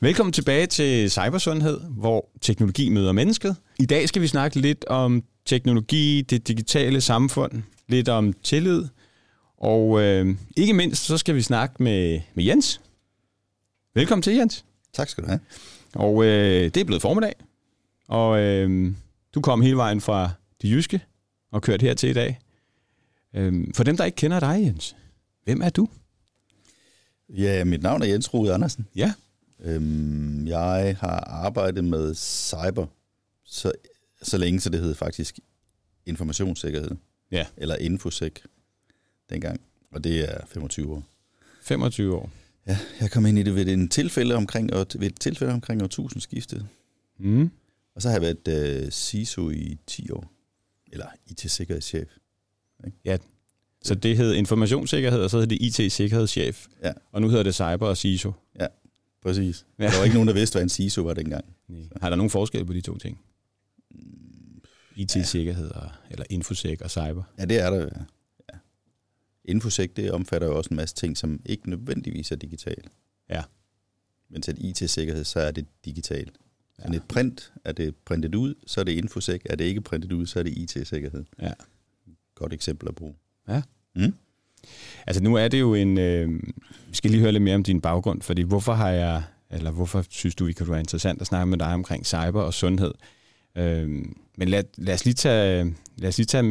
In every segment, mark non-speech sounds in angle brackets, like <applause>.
Velkommen tilbage til Cybersundhed, hvor teknologi møder mennesket. I dag skal vi snakke lidt om teknologi, det digitale samfund, lidt om tillid, og øh, ikke mindst så skal vi snakke med, med Jens. Velkommen til, Jens. Tak skal du have. Og øh, det er blevet formiddag, og øh, du kom hele vejen fra det jyske og kørt hertil i dag. Øh, for dem, der ikke kender dig, Jens, hvem er du? Ja, mit navn er Jens Rode Andersen. Ja. Øhm, jeg har arbejdet med cyber så, så længe, så det hed faktisk informationssikkerhed. Ja. Eller infosec dengang. Og det er 25 år. 25 år. Ja, jeg kom ind i det ved en tilfælde omkring, ved et tilfælde omkring år skiftet. Mm. Og så har jeg været uh, CISO i 10 år. Eller IT-sikkerhedschef. Ikke? Ja, så det hed informationssikkerhed, og så hed det IT-sikkerhedschef. Ja. Og nu hedder det cyber og CISO. Ja, præcis. Ja. Der var ikke nogen, der vidste, hvad en CISO var dengang. Nej. Har der nogen forskel på de to ting? IT-sikkerhed, ja. eller infosec og cyber? Ja, det er der. Ja. Infosec, det omfatter jo også en masse ting, som ikke nødvendigvis er digitale. Ja. Men til IT-sikkerhed, så er det digitalt. Ja. Et print, er det printet ud, så er det infosec. Er det ikke printet ud, så er det IT-sikkerhed. Ja. Godt eksempel at bruge. Ja. Mm? Altså nu er det jo en... Øh, vi skal lige høre lidt mere om din baggrund, fordi hvorfor har jeg... Eller hvorfor synes du, det kunne være interessant at snakke med dig omkring cyber og sundhed? Øh, men lad, lad, os lige tage... Lad os lige tage...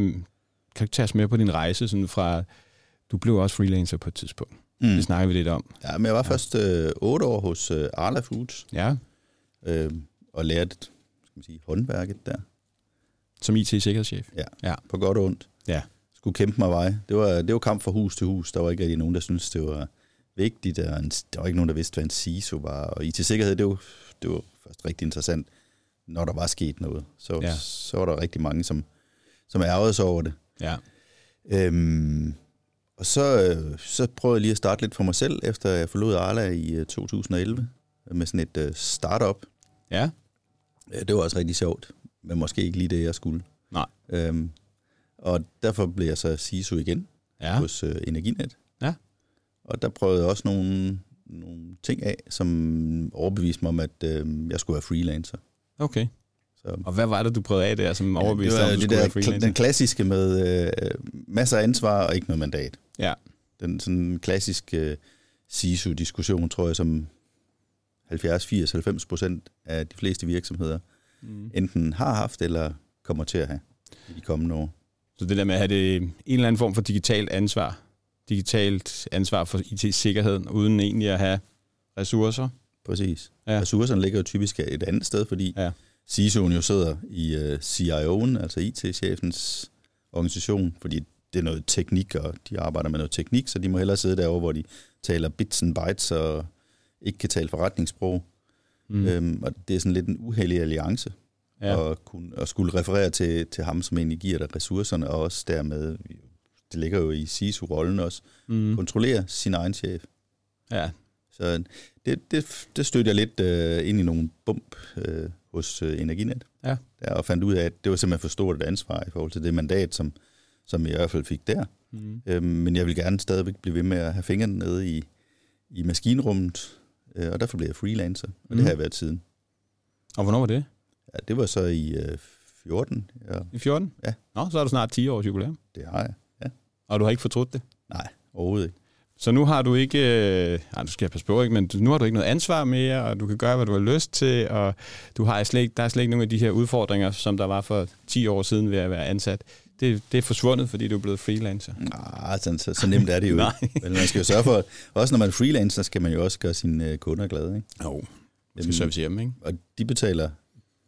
Kan du tage os med på din rejse sådan fra... Du blev også freelancer på et tidspunkt. Mm. Det snakker vi lidt om. Ja, men jeg var ja. først øh, otte år hos øh, Arla Foods. Ja. Øh, og lærte skal man sige, håndværket der. Som IT-sikkerhedschef? Ja, ja, på godt og ondt. Ja skulle kæmpe mig vej. Det var, det var kamp fra hus til hus. Der var ikke rigtig nogen, der syntes, det var vigtigt. Og en, der var ikke nogen, der vidste, hvad en CISO var. Og IT-sikkerhed, det var, det var først rigtig interessant, når der var sket noget. Så, ja. så var der rigtig mange, som, som ærgede sig over det. Ja. Øhm, og så, så prøvede jeg lige at starte lidt for mig selv, efter jeg forlod Arla i 2011, øh, med sådan et startup. Ja. Det var også rigtig sjovt, men måske ikke lige det, jeg skulle. Nej. Øhm, og derfor blev jeg så CISO igen ja. hos uh, Energinet. Ja. Og der prøvede jeg også nogle, nogle ting af, som overbeviste mig om, at uh, jeg skulle være freelancer. Okay. Så. Og hvad var det, du prøvede af der, som overbeviste ja, dig om, det skulle der, være Den klassiske med uh, masser af ansvar og ikke noget mandat. Ja. Den sådan klassiske uh, CISO-diskussion, tror jeg, som 70, 80, 90 procent af de fleste virksomheder mm. enten har haft eller kommer til at have i de kommende år. Så det der med at have det, en eller anden form for digitalt ansvar, digitalt ansvar for IT-sikkerheden, uden egentlig at have ressourcer. Præcis. Ja. Ressourcerne ligger jo typisk et andet sted, fordi ja. CISO'en jo sidder i uh, øh, CIO'en, altså IT-chefens organisation, fordi det er noget teknik, og de arbejder med noget teknik, så de må hellere sidde derovre, hvor de taler bits and bytes og ikke kan tale forretningssprog. Mm. Øhm, og det er sådan lidt en uheldig alliance ja. og, kunne, og skulle referere til, til ham, som egentlig giver dig ressourcerne, og også dermed, det ligger jo i SISU-rollen også, mm. kontrollere sin egen chef. Ja. Så det, det, det stødte jeg lidt uh, ind i nogle bump uh, hos uh, Energinet. Ja. Der, og fandt ud af, at det var simpelthen for stort et ansvar i forhold til det mandat, som, som jeg i hvert fald fik der. Mm. Uh, men jeg vil gerne stadigvæk blive ved med at have fingrene nede i, i maskinrummet, uh, og derfor blev jeg freelancer, og mm. det har jeg været siden. Og hvornår var det? Ja, det var så i øh, 14. Ja. I 14? Ja. Nå, så er du snart 10 års jubilæum. Det har jeg, ja. Og du har ikke fortrudt det? Nej, overhovedet ikke. Så nu har du ikke, øh, nej, du skal passe på, ikke, men nu har du ikke noget ansvar mere, og du kan gøre, hvad du har lyst til, og du har slet ikke, der er slet ikke nogen af de her udfordringer, som der var for 10 år siden ved at være ansat. Det, det er forsvundet, fordi du er blevet freelancer. Nej, så, så, så nemt er det jo <laughs> ikke. Men man skal jo sørge for, også når man er freelancer, skal man jo også gøre sine øh, kunder glade. Ikke? Jo, man skal servicere dem, ikke? Og de betaler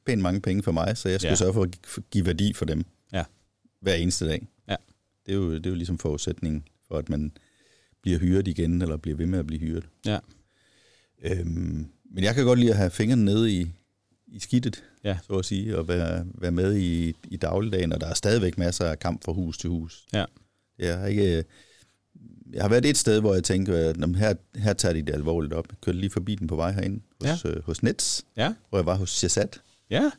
pænt mange penge for mig, så jeg skal ja. sørge for at give værdi for dem ja. hver eneste dag. Ja. Det, er jo, det er jo ligesom forudsætningen for, at man bliver hyret igen, eller bliver ved med at blive hyret. Ja. Øhm, men jeg kan godt lide at have fingrene nede i, i skidtet, ja. så at sige, og være, være med i, i dagligdagen, og der er stadigvæk masser af kamp fra hus til hus. Ja. Jeg har ikke... Jeg har været et sted, hvor jeg tænkte, at her, her tager de det alvorligt op. Jeg kørte lige forbi den på vej herind hos, ja. øh, hos Nets, ja. hvor jeg var hos Shazat. Ja.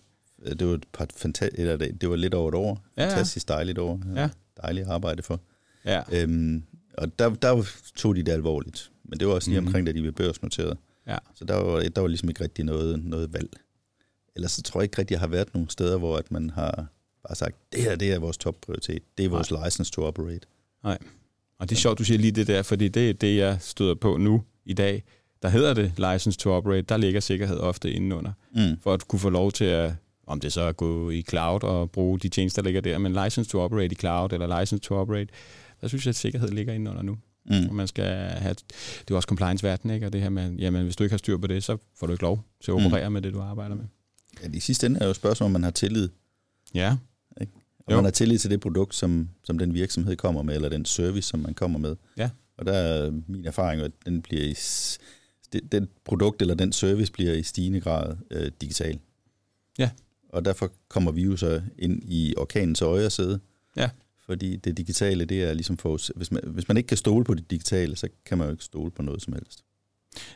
Øh, det var, et par fanta- eller det, var lidt over et år. Ja, Fantastisk dejligt år. Ja. Dejligt arbejde for. Ja. Øhm, og der, der tog de det alvorligt. Men det var også lige mm-hmm. omkring, da de blev børsnoteret. Ja. Så der var, der var ligesom ikke rigtig noget, noget valg. Ellers så tror jeg ikke rigtig, jeg har været nogle steder, hvor at man har bare sagt, det her det er vores topprioritet. Det er vores Nej. license to operate. Nej. Og det er sjovt, du siger lige det der, fordi det er det, jeg støder på nu i dag. Der hedder det license to operate. Der ligger sikkerhed ofte indenunder. Mm. For at kunne få lov til at, om det så er at gå i cloud og bruge de tjenester, der ligger der, men license to operate i cloud eller license to operate, der synes jeg, at sikkerhed ligger indenunder nu. Mm. Og man skal have, det er også compliance-verden, ikke? Og det her med, jamen, hvis du ikke har styr på det, så får du ikke lov til at mm. operere mm. med det, du arbejder med. Ja, i sidste ende er jo et spørgsmål, om man har tillid. Ja. Ikke? Og jo. man har tillid til det produkt, som, som den virksomhed kommer med, eller den service, som man kommer med. Ja. Og der er min erfaring, at den bliver i, den produkt eller den service bliver i stigende grad øh, digital. Ja. Og derfor kommer vi jo så ind i orkanens øje sæde. Ja. Fordi det digitale, det er ligesom for... Hvis man, hvis man ikke kan stole på det digitale, så kan man jo ikke stole på noget som helst.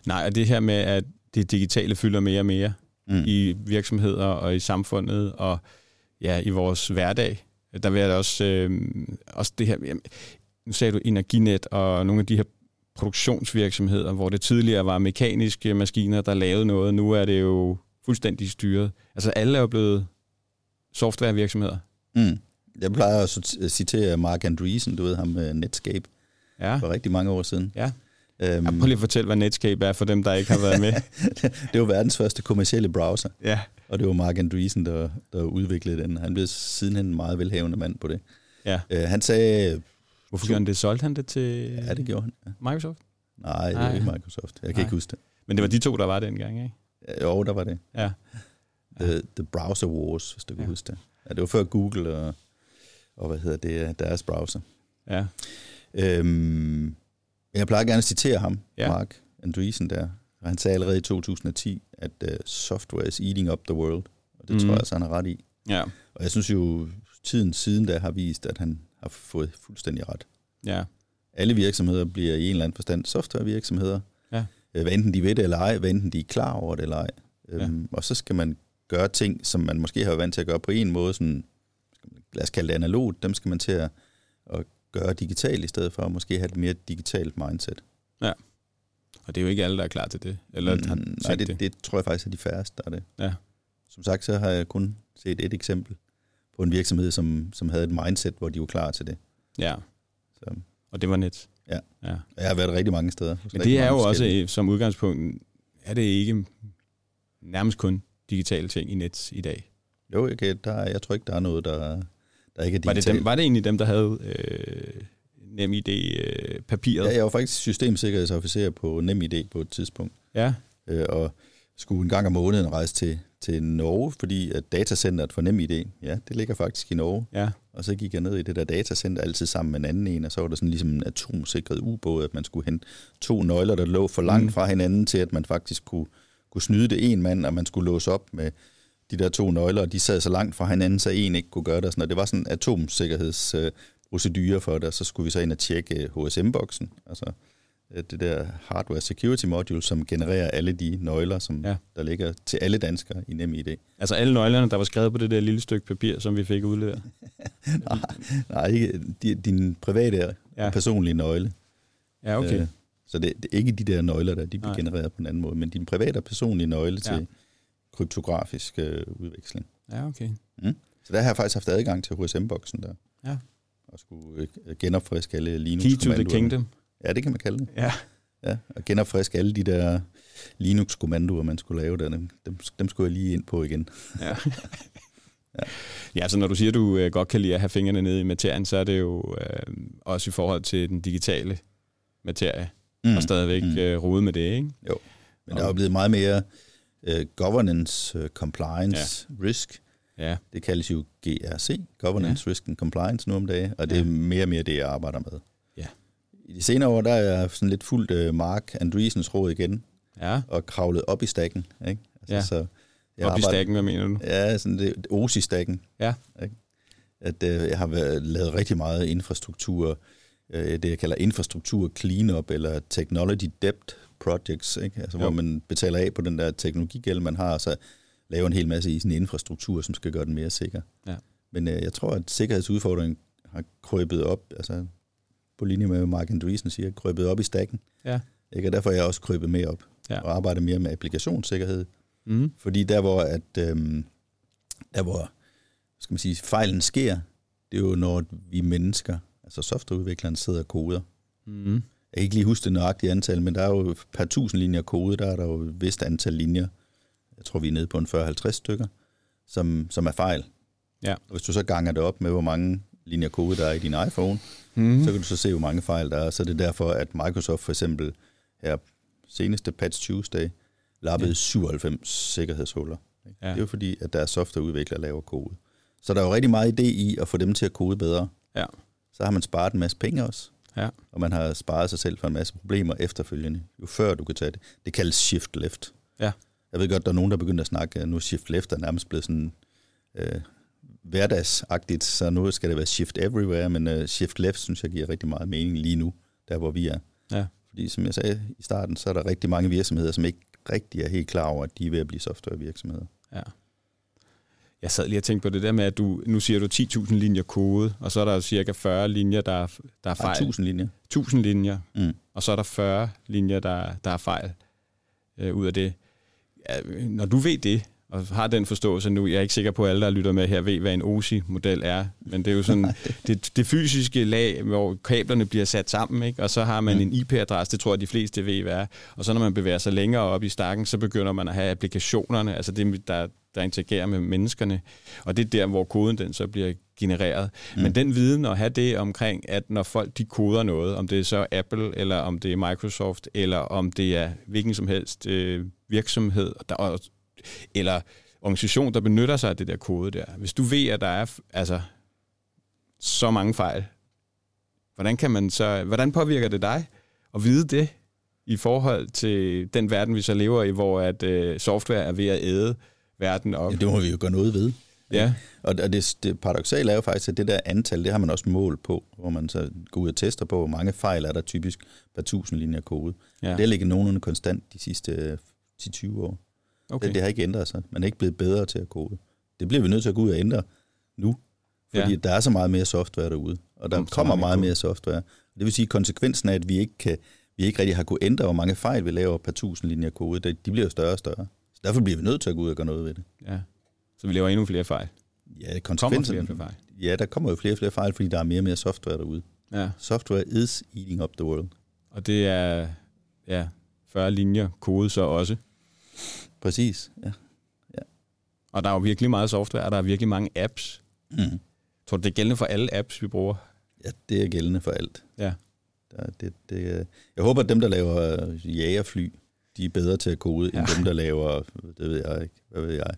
Nej, og det her med, at det digitale fylder mere og mere mm. i virksomheder og i samfundet og ja, i vores hverdag, der vil jeg da også, øh, også det her... Jamen, nu sagde du Energinet og nogle af de her produktionsvirksomheder, hvor det tidligere var mekaniske maskiner, der lavede noget. Nu er det jo fuldstændig styret. Altså alle er jo blevet softwarevirksomheder. Mm. Jeg plejer at citere Mark Andreessen, du ved ham med Netscape, ja. for rigtig mange år siden. Ja. Øhm, ja, prøv lige at fortælle, hvad Netscape er for dem, der ikke har været med. <laughs> det var verdens første kommercielle browser. Ja. Og det var Mark Andreessen, der, der udviklede den. Han blev sidenhen en meget velhavende mand på det. Ja. Øh, han sagde... Hvorfor gjorde han det? Solgte han det til Ja, det gjorde han. Ja. Microsoft? Nej, det var ikke Microsoft. Jeg kan Nej. ikke huske det. Men det var de to, der var dengang, ikke? Ja, jo, der var det. Ja. The, the Browser Wars, hvis du kan ja. huske det. Ja, det var før Google og, og hvad hedder det, deres browser. Ja. Øhm, jeg plejer gerne at citere ham, ja. Mark Andreessen der. Og han sagde allerede i 2010, at uh, software is eating up the world. Og det mm. tror jeg altså, han har ret i. Ja. Og jeg synes jo, tiden siden da har vist, at han har fået fuldstændig ret. Ja. Alle virksomheder bliver i en eller anden forstand softwarevirksomheder. Ja. Øh, hvad enten de ved det eller ej, hvad enten de er klar over det eller ej. Ja. Øhm, og så skal man gøre ting, som man måske har været vant til at gøre på en måde, sådan, lad os kalde det analogt, dem skal man til at, at gøre digitalt i stedet for at måske have et mere digitalt mindset. Ja. Og det er jo ikke alle, der er klar til det. Eller mm, nej, det, det. det tror jeg faktisk er de færreste, der er det. Ja. Som sagt, så har jeg kun set et eksempel på en virksomhed, som, som havde et mindset, hvor de var klar til det. Ja. Så. Og det var net. Ja. ja. Jeg har været rigtig mange steder. Men det er jo også som udgangspunkt, er det ikke nærmest kun digitale ting i net i dag? Jo, okay, der, jeg tror ikke, der er noget, der, der ikke er digitalt. Var det, dem, var det egentlig dem, der havde øh, NemID-papiret? Øh, ja, jeg var faktisk systemsikkerhedsofficer på NemID på et tidspunkt. Ja. Øh, og skulle en gang om måneden rejse til, til Norge, fordi at datacenteret for NemID, ja, det ligger faktisk i Norge. Ja. Og så gik jeg ned i det der datacenter altid sammen med en anden en, og så var der sådan ligesom en atomsikret ubåd, at man skulle hente to nøgler, der lå for langt mm. fra hinanden til, at man faktisk kunne, kunne snyde det en mand, og man skulle låse op med de der to nøgler, og de sad så langt fra hinanden, så en ikke kunne gøre det. Og, sådan, og det var sådan en atomsikkerhedsprocedure for det, og så skulle vi så ind og tjekke HSM-boksen, altså øh, det der hardware security module, som genererer alle de nøgler, som ja. der ligger til alle danskere i NemID. Altså alle nøglerne, der var skrevet på det der lille stykke papir, som vi fik udleveret? <laughs> nej, nej, ikke din private ja. personlige nøgle. Ja, okay. Øh, så det, det er ikke de der nøgler, der de bliver nej. genereret på en anden måde, men din private og personlige nøgle ja. til kryptografisk øh, udveksling. Ja, okay. Mm. Så der har jeg faktisk haft adgang til HSM-boksen der. Ja. Og skulle øh, genopfriske alle linux Key to the kingdom. Ja, det kan man kalde det. Ja. Ja, og genopfriske alle de der Linux-kommandoer, man skulle lave der. Dem, dem, dem skulle jeg lige ind på igen. Ja. <laughs> ja. ja, altså når du siger, at du øh, godt kan lide at have fingrene nede i materien, så er det jo øh, også i forhold til den digitale materie, mm. og stadigvæk mm. øh, rode med det, ikke? Jo, men og, der er jo blevet meget mere uh, governance, uh, compliance, ja. risk. Ja. Det kaldes jo GRC, Governance, ja. Risk and Compliance nu om dagen, og det ja. er mere og mere det, jeg arbejder med. I de senere år, der er jeg sådan lidt fuldt uh, Mark Andreessens råd igen, ja. og kravlet op i stakken. Ikke? Altså, ja. så jeg op arbejder, i stakken, hvad mener du? Ja, sådan det, OSI-stakken. Ja. Ikke? At uh, jeg har været, lavet rigtig meget infrastruktur, uh, det jeg kalder infrastruktur cleanup, eller technology debt projects, ikke? Altså, hvor man betaler af på den der teknologigæld, man har, og så laver en hel masse i en infrastruktur, som skal gøre den mere sikker. Ja. Men øh, jeg tror, at sikkerhedsudfordringen har krøbet op, altså på linje med Mark Andreessen siger, krøbet op i stakken. Ja. Ikke? Og derfor er jeg også krøbet med op. ja. og arbejder mere med applikationssikkerhed. Mm. Fordi der hvor, at, øhm, der hvor skal man sige, fejlen sker, det er jo når vi mennesker, altså softwareudvikleren sidder og koder. Mm. Jeg kan ikke lige huske det nøjagtige antal, men der er jo per tusind linjer kode, der er der jo et vist antal linjer. Jeg tror, vi er nede på en 40-50 stykker, som, som er fejl. Ja. Og hvis du så ganger det op med, hvor mange linjer kode, der er i din iPhone, mm. så kan du så se, hvor mange fejl der er. Så det er derfor, at Microsoft for eksempel her seneste Patch Tuesday lappede ja. 97 sikkerhedshuller. Ja. Det er jo fordi, at deres softwareudviklere laver kode. Så der er jo rigtig meget idé i at få dem til at kode bedre. Ja. Så har man sparet en masse penge også. Ja. Og man har sparet sig selv for en masse problemer efterfølgende, jo før du kan tage det. Det kaldes shift left. Ja. Jeg ved godt, der er nogen, der begynder at snakke, at nu shift left er nærmest blevet sådan øh, hverdagsagtigt, så nu skal det være shift everywhere, men uh, shift left synes jeg giver rigtig meget mening lige nu, der hvor vi er. Ja. Fordi som jeg sagde i starten, så er der rigtig mange virksomheder, som ikke rigtig er helt klar over, at de er ved at blive softwarevirksomheder. Ja. Jeg sad lige og tænkte på det der med, at du, nu siger du 10.000 linjer kode, og så er der cirka 40 linjer, der er, der er fejl. 1.000 linjer. 1.000 linjer, mm. og så er der 40 linjer, der, der er fejl øh, ud af det. Ja, når du ved det, og har den forståelse nu. Jeg er ikke sikker på, at alle, der lytter med her, ved, hvad en OSI-model er. Men det er jo sådan <laughs> det, det fysiske lag, hvor kablerne bliver sat sammen, ikke? og så har man en IP-adresse, det tror jeg, de fleste ved, hvad er. Og så når man bevæger sig længere op i stakken, så begynder man at have applikationerne, altså det, der, der interagerer med menneskerne. Og det er der, hvor koden den så bliver genereret. Mm. Men den viden at have det omkring, at når folk de koder noget, om det er så Apple, eller om det er Microsoft, eller om det er hvilken som helst øh, virksomhed, der, og eller organisation, der benytter sig af det der kode der. Hvis du ved, at der er altså, så mange fejl, hvordan, kan man så, hvordan påvirker det dig at vide det i forhold til den verden, vi så lever i, hvor at uh, software er ved at æde verden op? Ja, det må vi jo gøre noget ved. Ja. Og det, det paradoxale er jo faktisk, at det der antal, det har man også mål på, hvor man så går ud og tester på, hvor mange fejl er der typisk per tusind linjer kode. Ja. Det har ligget nogenlunde konstant de sidste 10-20 år. Okay. Det, det har ikke ændret sig. Man er ikke blevet bedre til at kode. Det bliver vi nødt til at gå ud og ændre nu, fordi ja. der er så meget mere software derude, og der Kom, kommer meget mere software. Det vil sige, at konsekvensen af, at vi ikke, kan, vi ikke rigtig har kunnet ændre, hvor mange fejl vi laver per tusind linjer kode, de bliver større og større. Så derfor bliver vi nødt til at gå ud og gøre noget ved det. Ja. Så vi laver endnu flere fejl? Ja, konsekvensen, kommer flere fejl? Ja, der kommer jo flere og flere fejl, fordi der er mere og mere software derude. Ja. Software is eating up the world. Og det er ja, 40 linjer kode så også? Præcis, ja. ja. Og der er jo virkelig meget software, og der er virkelig mange apps. Mm. Tror du, det er gældende for alle apps, vi bruger? Ja, det er gældende for alt. Ja. Der, det, det, jeg håber, at dem, der laver øh, jagerfly, de er bedre til at kode, ja. end dem, der laver, det ved jeg ikke, hvad ved jeg,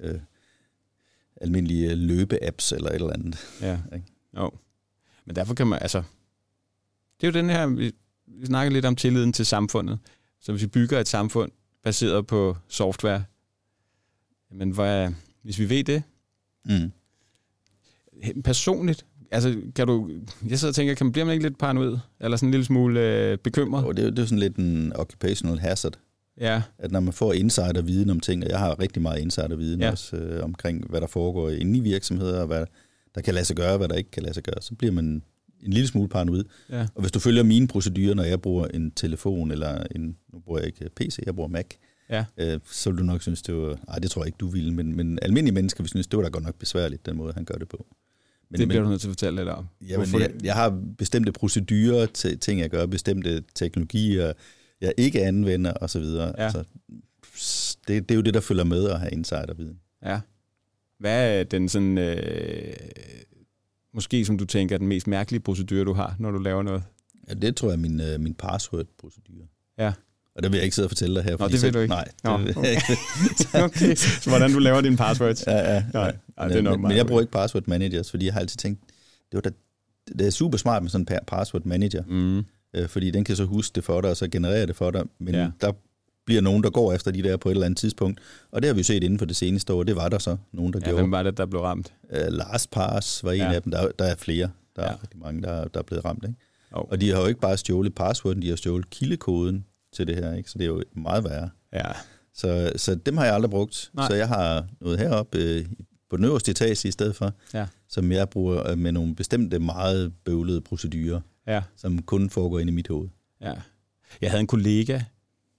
øh, almindelige løbe-apps eller et eller andet. Ja, <laughs> jo. Men derfor kan man, altså, det er jo den her, vi, vi snakker lidt om tilliden til samfundet. Så hvis vi bygger et samfund, baseret på software. Men hvad, hvis vi ved det, mm. personligt, altså kan du, jeg sidder og tænker, kan man, bliver man ikke lidt paranoid, eller sådan en lille smule øh, bekymret? Oh, det, er, det er sådan lidt en occupational hazard. Ja. At når man får insider-viden om ting, og jeg har rigtig meget insider-viden ja. også øh, omkring, hvad der foregår inde i virksomheder, og hvad der kan lade sig gøre, og hvad der ikke kan lade sig gøre, så bliver man en lille smule paranoid. Ja. Og hvis du følger mine procedurer, når jeg bruger en telefon, eller en, nu bruger jeg ikke PC, jeg bruger Mac, ja. øh, så vil du nok synes, det var, nej det tror jeg ikke, du ville, men, men almindelige mennesker vil synes, det var da godt nok besværligt, den måde, han gør det på. Men, det bliver men, du nødt til at fortælle lidt om. Ja, men jeg, jeg har bestemte procedurer til ting, jeg gør, bestemte teknologier, jeg ikke anvender osv. Ja. Altså, det, det er jo det, der følger med at have insiderviden. Ja. Hvad er den sådan, øh, måske som du tænker, den mest mærkelige procedure, du har, når du laver noget? Ja, det tror jeg er min, øh, min password-procedure. Ja. Og det vil jeg ikke sidde og fortælle dig her. Nå, det vil du ikke? Nej, det Nå, vil jeg ikke. <laughs> okay. Så hvordan du laver dine passwords? Ja, ja. Nej, ja, det er nok men, men jeg bruger ikke password managers, fordi jeg har altid tænkt, det, var da, det er super smart med sådan en password manager, mm. øh, fordi den kan så huske det for dig, og så generere det for dig, men ja. der bliver nogen, der går efter de der på et eller andet tidspunkt. Og det har vi jo set inden for det seneste år, det var der så nogen, der ja, gjorde. hvem var det, der blev ramt? Uh, Lars Pass var en ja. af dem. Der, der er flere. Der ja. er rigtig mange, der, der er blevet ramt. Ikke? Oh. Og de har jo ikke bare stjålet passworden, de har stjålet kildekoden til det her. Ikke? Så det er jo meget værre. Ja. Så, så dem har jeg aldrig brugt. Nej. Så jeg har noget heroppe øh, på den øverste etage i stedet for, ja. som jeg bruger øh, med nogle bestemte meget bøvlede procedurer, ja. som kun foregår inde i mit hoved. Ja. Jeg havde en kollega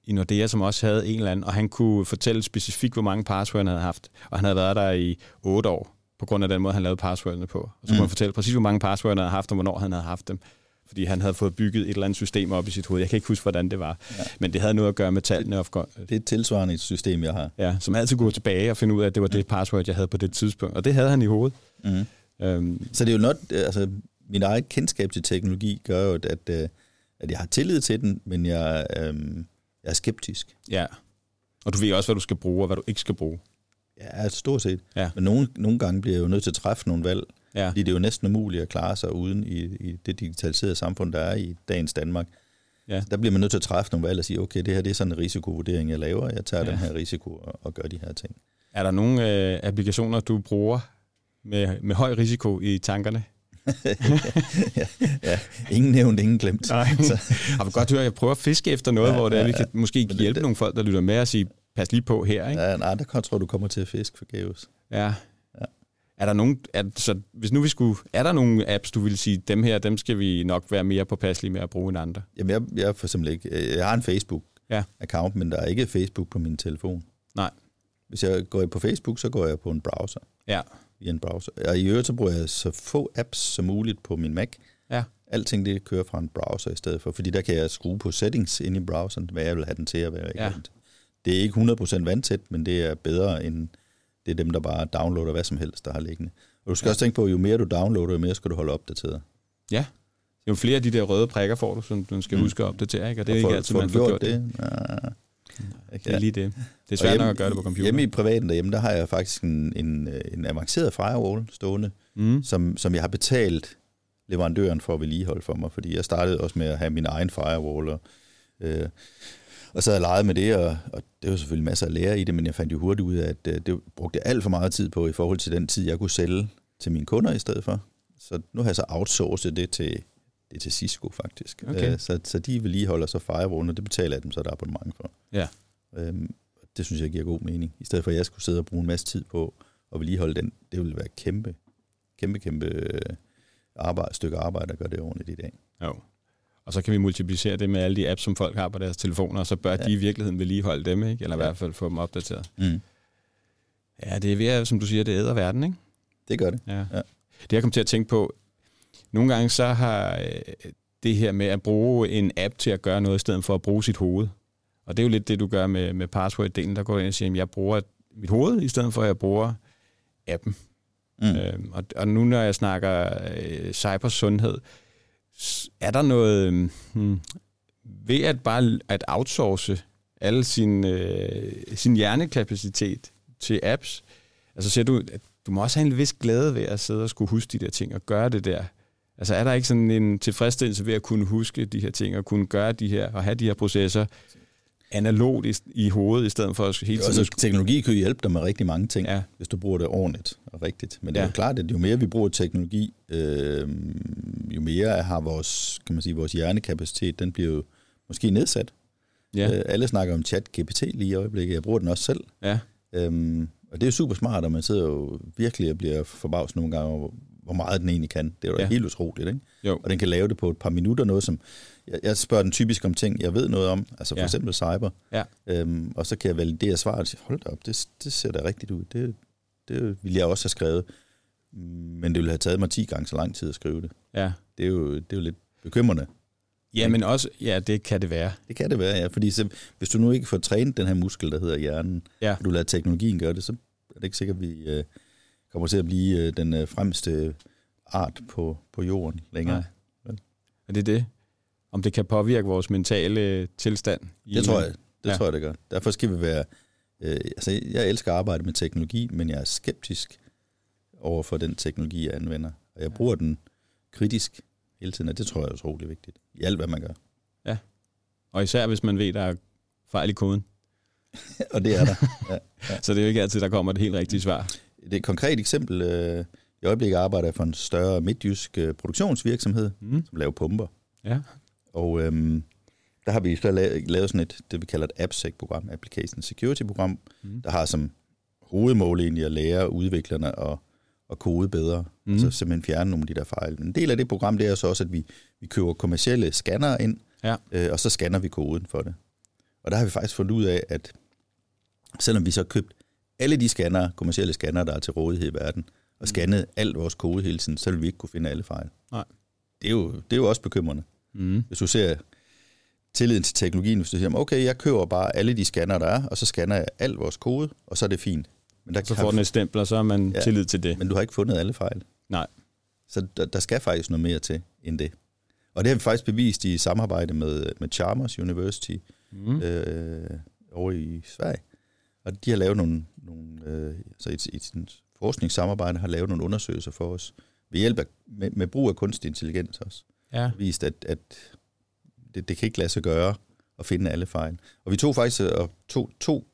i Nordea, som også havde en eller anden, og han kunne fortælle specifikt, hvor mange password han havde haft. Og han havde været der i otte år, på grund af den måde, han lavede passwordene på. Og så kunne mm. han fortælle præcis, hvor mange password han havde haft, og hvornår han havde haft dem. Fordi han havde fået bygget et eller andet system op i sit hoved. Jeg kan ikke huske, hvordan det var. Ja. Men det havde noget at gøre med tallene. Det, det er et tilsvarende system, jeg har. Ja, som altid går tilbage og finde ud af, at det var det password, jeg havde på det tidspunkt. Og det havde han i hovedet. Mm. Øhm. Så det er jo not, altså, mit eget kendskab til teknologi gør jo, at, øh, at jeg har tillid til den, men jeg, øhm, jeg er skeptisk. Ja, og du ved også, hvad du skal bruge og hvad du ikke skal bruge. Ja, stort set. Ja. Men nogle, nogle gange bliver jeg jo nødt til at træffe nogle valg, ja. fordi det er jo næsten umuligt at klare sig uden i, i det digitaliserede samfund, der er i dagens Danmark. Ja. der bliver man nødt til at træffe nogle valg og sige, okay, det her det er sådan en risikovurdering, jeg laver, jeg tager ja. den her risiko og, og gør de her ting. Er der nogle øh, applikationer, du bruger med, med høj risiko i tankerne? <laughs> ja, ja, ingen nævnt, ingen glemt. Nej. <laughs> Så. Har vi godt høre, at jeg prøver at fiske efter noget, ja, hvor det er, vi kan måske hjælpe det, nogle folk, der lytter med og sige, pas lige på her. Ikke? Ja, nej, der tror du kommer til at fiske forgæves. Ja. ja. Er der nogen, er, så hvis nu vi skulle, er der nogle apps, du vil sige, dem her, dem skal vi nok være mere påpasselige med at bruge end andre? Jamen, jeg, jeg for eksempel ikke. Jeg har en Facebook-account, ja. men der er ikke Facebook på min telefon. Nej. Hvis jeg går på Facebook, så går jeg på en browser. Ja i en browser. Og i øvrigt så bruger jeg så få apps som muligt på min Mac. Ja. Alting det kører fra en browser i stedet for, fordi der kan jeg skrue på settings ind i browseren, hvad jeg vil have den til at være. Ja. Det er ikke 100% vandtæt, men det er bedre end det er dem, der bare downloader hvad som helst, der har liggende. Og du skal ja. også tænke på, jo mere du downloader, jo mere skal du holde opdateret. Ja, jo flere af de der røde prikker får du, som du skal mm. huske at opdatere, ikke? og det er og ikke altid, man får gjort det. det. Ja. Det er lige det. Det er svært hjemme, nok at gøre det på computer. Hjemme i privaten derhjemme, der har jeg faktisk en, en, en avanceret firewall stående, mm. som, som jeg har betalt leverandøren for at vedligeholde for mig, fordi jeg startede også med at have min egen firewall, og, øh, og så havde jeg leget med det, og, og det var selvfølgelig masser af lære i det, men jeg fandt jo hurtigt ud af, at øh, det brugte jeg alt for meget tid på i forhold til den tid, jeg kunne sælge til mine kunder i stedet for. Så nu har jeg så outsourcet det til, det er til Cisco faktisk. Okay. Øh, så, så de vedligeholder så firewallen, og det betaler jeg dem så der abonnement for. Ja. Øhm, det synes jeg giver god mening. I stedet for, at jeg skulle sidde og bruge en masse tid på at vedligeholde den, det ville være kæmpe, kæmpe, kæmpe øh, arbejde, stykke arbejde at gøre det ordentligt i dag. Jo. Og så kan vi multiplicere det med alle de apps, som folk har på deres telefoner, og så bør ja. de i virkeligheden vedligeholde dem, ikke? eller i hvert fald få dem opdateret. Mm. Ja, det er ved at, som du siger, det æder verden, ikke? Det gør det. Ja. ja. Det jeg kom til at tænke på, nogle gange så har øh, det her med at bruge en app til at gøre noget, i stedet for at bruge sit hoved. Og det er jo lidt det, du gør med, med password-delen. Der går du ind og siger, at jeg bruger mit hoved, i stedet for at jeg bruger appen. Mm. Øhm, og, og nu når jeg snakker øh, cybersundhed, er der noget hmm, ved at bare at outsource alle sin, øh, sin hjernekapacitet til apps, altså siger du, at du må også have en vis glæde ved at sidde og skulle huske de der ting og gøre det der Altså er der ikke sådan en tilfredsstillelse ved at kunne huske de her ting, og kunne gøre de her, og have de her processer analogt i, i hovedet, i stedet for at hele tiden... Altså, teknologi kan hjælpe dig med rigtig mange ting, ja. hvis du bruger det ordentligt og rigtigt. Men det er ja. jo klart, at jo mere vi bruger teknologi, øh, jo mere har vores, kan man sige, vores hjernekapacitet, den bliver jo måske nedsat. Ja. Øh, alle snakker om chat GPT lige i øjeblikket. Jeg bruger den også selv. Ja. Øhm, og det er jo super smart, og man sidder jo virkelig og bliver forbavset nogle gange over, hvor meget den egentlig kan. Det er jo ja. helt utroligt, ikke? Jo. Og den kan lave det på et par minutter, noget som... Jeg, jeg spørger den typisk om ting, jeg ved noget om, altså for ja. eksempel cyber, ja. øhm, og så kan jeg validere svaret og sige, hold da op, det, det ser da rigtigt ud. Det, det ville jeg også have skrevet, men det ville have taget mig 10 gange så lang tid at skrive det. Ja. Det er jo, det er jo lidt bekymrende. Ja, men også, ja, det kan det være. Det kan det være, ja, fordi så, hvis du nu ikke får trænet den her muskel, der hedder hjernen, ja. og du lader teknologien gøre det, så er det ikke sikkert, at vi øh, kommer til at blive øh, den øh, fremste art på, på jorden længere. Nej. Er det det? Om det kan påvirke vores mentale tilstand? Det tror jeg. Det ja. tror jeg, det gør. Derfor skal vi være... Øh, altså, jeg elsker at arbejde med teknologi, men jeg er skeptisk over for den teknologi, jeg anvender. Og jeg bruger den kritisk hele tiden, og det tror jeg er utrolig vigtigt. I alt, hvad man gør. Ja. Og især hvis man ved, der er fejl i koden. <laughs> og det er der. <laughs> Ja, ja. Så det er jo ikke altid, der kommer det helt rigtige svar. Det et konkret eksempel. Øh, i øjeblikket arbejder jeg for en større midtjysk øh, produktionsvirksomhed, mm. som laver pumper. Ja. Og øhm, der har vi så lavet, lavet sådan et, det vi kalder et AppSec-program, Application Security-program, mm. der har som hovedmål egentlig at lære udviklerne at, at kode bedre. Mm. Altså simpelthen fjerne nogle af de der fejl. En del af det program, det er så også, at vi, vi køber kommercielle scannere ind, ja. øh, og så scanner vi koden for det. Og der har vi faktisk fundet ud af, at selvom vi så købt alle de scanner, kommersielle scanner, der er til rådighed i verden, og mm. scannet alt vores kode hele tiden, så vil vi ikke kunne finde alle fejl. Nej. Det er jo, det er jo også bekymrende. Mm. Hvis du ser tilliden til teknologien, hvis du siger, okay, jeg køber bare alle de scanner, der er, og så scanner jeg al vores kode, og så er det fint. Men der så får den et stempel, og så har man ja, tillid til det. Men du har ikke fundet alle fejl. Nej. Så der, der skal faktisk noget mere til end det. Og det har vi faktisk bevist i samarbejde med, med Chalmers University mm. øh, over i Sverige. Og de har lavet nogle, nogle øh, så et, et, et forskningssamarbejde har lavet nogle undersøgelser for os, ved hjælp af, med, med brug af kunstig intelligens også. Ja. Vist, at, at det, det kan ikke lade sig gøre at finde alle fejl. Og vi tog faktisk øh, og tog to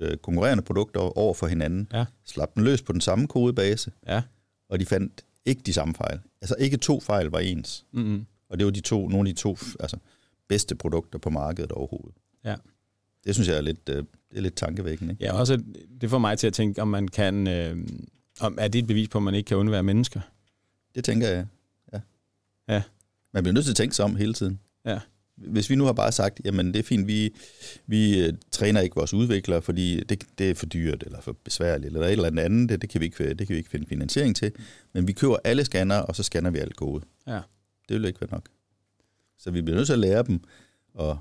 øh, konkurrerende produkter over for hinanden, ja. slap dem løs på den samme kodebase, ja. og de fandt ikke de samme fejl. Altså ikke to fejl var ens. Mm-hmm. Og det var de to, nogle af de to altså, bedste produkter på markedet overhovedet. Ja. Det synes jeg er lidt, øh, det er lidt tankevækkende. Ikke? Ja, også det får mig til at tænke, om man kan... Øh, om, er det et bevis på, at man ikke kan undvære mennesker? Det tænker jeg, ja. Ja. Man bliver nødt til at tænke sig om hele tiden. Ja. Hvis vi nu har bare sagt, jamen det er fint, vi, vi øh, træner ikke vores udviklere, fordi det, det er for dyrt eller for besværligt, eller et eller andet, det, det, kan vi ikke, det kan vi ikke finde finansiering til. Men vi køber alle scanner, og så scanner vi alt kode. Ja. Det vil ikke være nok. Så vi bliver nødt til at lære dem at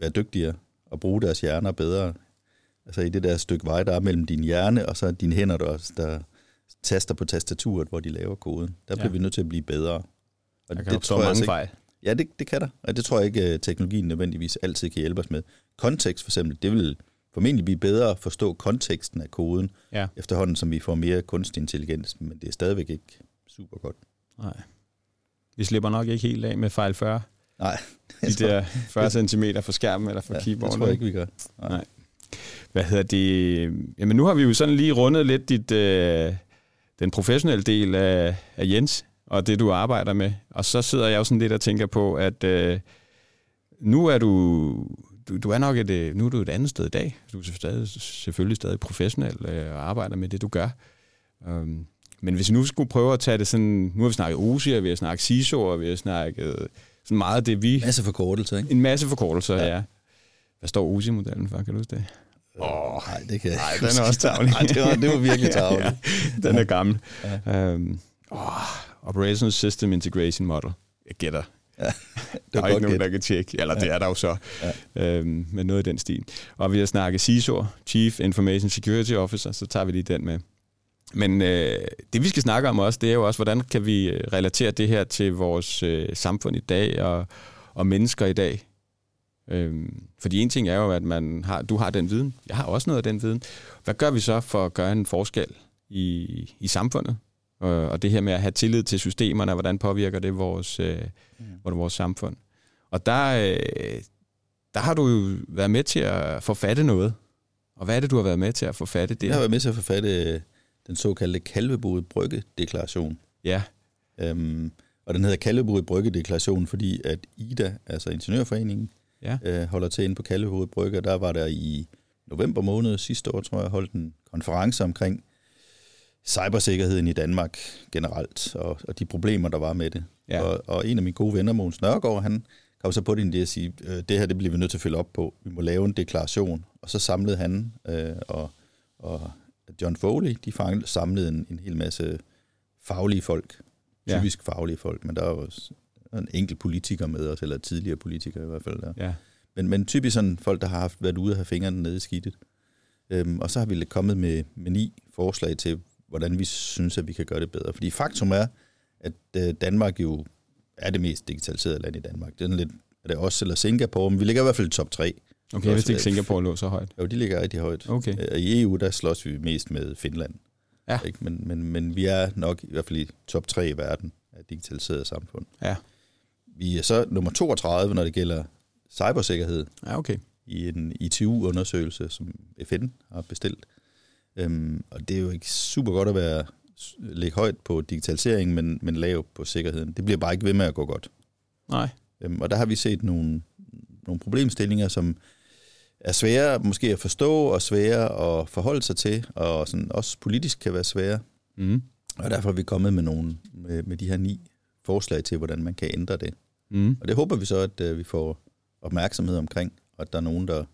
være dygtigere og bruge deres hjerner bedre. Altså i det der stykke vej, der er mellem din hjerne og så dine hænder, der, også, der taster på tastaturet, hvor de laver koden. Der bliver ja. vi nødt til at blive bedre. Og der kan det tror jeg mange fejl. Ja, det, det kan der. Og det tror jeg ikke, at teknologien nødvendigvis altid kan hjælpe os med. Kontekst for eksempel, det vil formentlig blive bedre at forstå konteksten af koden, ja. efterhånden som vi får mere kunstig intelligens, men det er stadigvæk ikke super godt. Nej. Vi slipper nok ikke helt af med fejl 40. Nej. De der 40 cm for skærmen eller for ja, keyboardet. det tror jeg ikke, vi gør. Nej. Nej. Hvad hedder det? Jamen nu har vi jo sådan lige rundet lidt dit, øh, den professionelle del af, af Jens og det, du arbejder med. Og så sidder jeg jo sådan lidt og tænker på, at øh, nu er du, du, du er nok et, øh, nu er du et andet sted i dag. Du er stadig, selvfølgelig stadig professionel øh, og arbejder med det, du gør. Um, men hvis vi nu skulle prøve at tage det sådan, nu har vi snakket OSI, og vi har snakket CISO, og vi har snakket sådan meget det, vi... En masse forkortelser, ikke? En masse forkortelser, ja. ja. Hvad står OSI-modellen for, kan du huske det? Åh, oh, nej, det kan jeg Nej, den er også tavlig. nej, det var, det var virkelig <laughs> tavlig. ja, den er gammel. Ja. Um, oh, Operational System Integration Model. Jeg gætter. Ja, <laughs> der er ikke nogen, der kan tjekke. Eller ja. det er der jo så. Ja. Øhm, med noget i den stil. Og vi har snakket CISO, Chief Information Security Officer, så tager vi lige den med. Men øh, det vi skal snakke om også, det er jo også, hvordan kan vi øh, relatere det her til vores øh, samfund i dag og, og mennesker i dag. Øhm, fordi en ting er jo, at man har, du har den viden. Jeg har også noget af den viden. Hvad gør vi så for at gøre en forskel i, i samfundet? Og det her med at have tillid til systemerne, hvordan påvirker det vores, øh, mm. vores samfund? Og der, øh, der har du jo været med til at forfatte noget. Og hvad er det, du har været med til at forfatte? Det? Jeg har været med til at forfatte øh, den såkaldte Kalvebod Brygge-deklaration. Ja. Øhm, og den hedder Kalvebod Brygge-deklaration, fordi at IDA, altså Ingeniørforeningen, ja. øh, holder til inde på Kalvebod Brygge. Der var der i november måned sidste år, tror jeg, holdt en konference omkring cybersikkerheden i Danmark generelt, og, og de problemer, der var med det. Ja. Og, og en af mine gode venner, Måns Nørgaard, han kom så på det idé at sige, øh, det her det bliver vi nødt til at følge op på. Vi må lave en deklaration. Og så samlede han øh, og, og John Foley, de samlede en, en hel masse faglige folk. Typisk ja. faglige folk, men der er jo en enkelt politiker med os, eller tidligere politikere i hvert fald. Der. Ja. Men, men typisk sådan folk, der har haft været ude og have fingrene nede i skidtet. Øhm, og så har vi kommet med, med ni forslag til, hvordan vi synes, at vi kan gøre det bedre. Fordi faktum er, at øh, Danmark jo er det mest digitaliserede land i Danmark. Det er, lidt, er det også eller Singapore, men vi ligger i hvert fald i top 3. Okay, hvis ikke Singapore lå så højt. Jo, de ligger rigtig højt. Okay. Øh, I EU, der slås vi mest med Finland. Ja. Ikke? Men, men, men vi er nok i hvert fald i top 3 i verden af digitaliseret samfund. Ja. Vi er så nummer 32, når det gælder cybersikkerhed. Ja, okay. I en ITU-undersøgelse, som FN har bestilt. Øhm, og det er jo ikke super godt at være ligge højt på digitalisering, men, men lav på sikkerheden. Det bliver bare ikke ved med at gå godt. Nej. Øhm, og der har vi set nogle, nogle problemstillinger, som er svære måske at forstå, og svære at forholde sig til, og sådan også politisk kan være svære. Mm. Og derfor er vi kommet med, nogle, med, med de her ni forslag til, hvordan man kan ændre det. Mm. Og det håber vi så, at uh, vi får opmærksomhed omkring, og at der er nogen, der,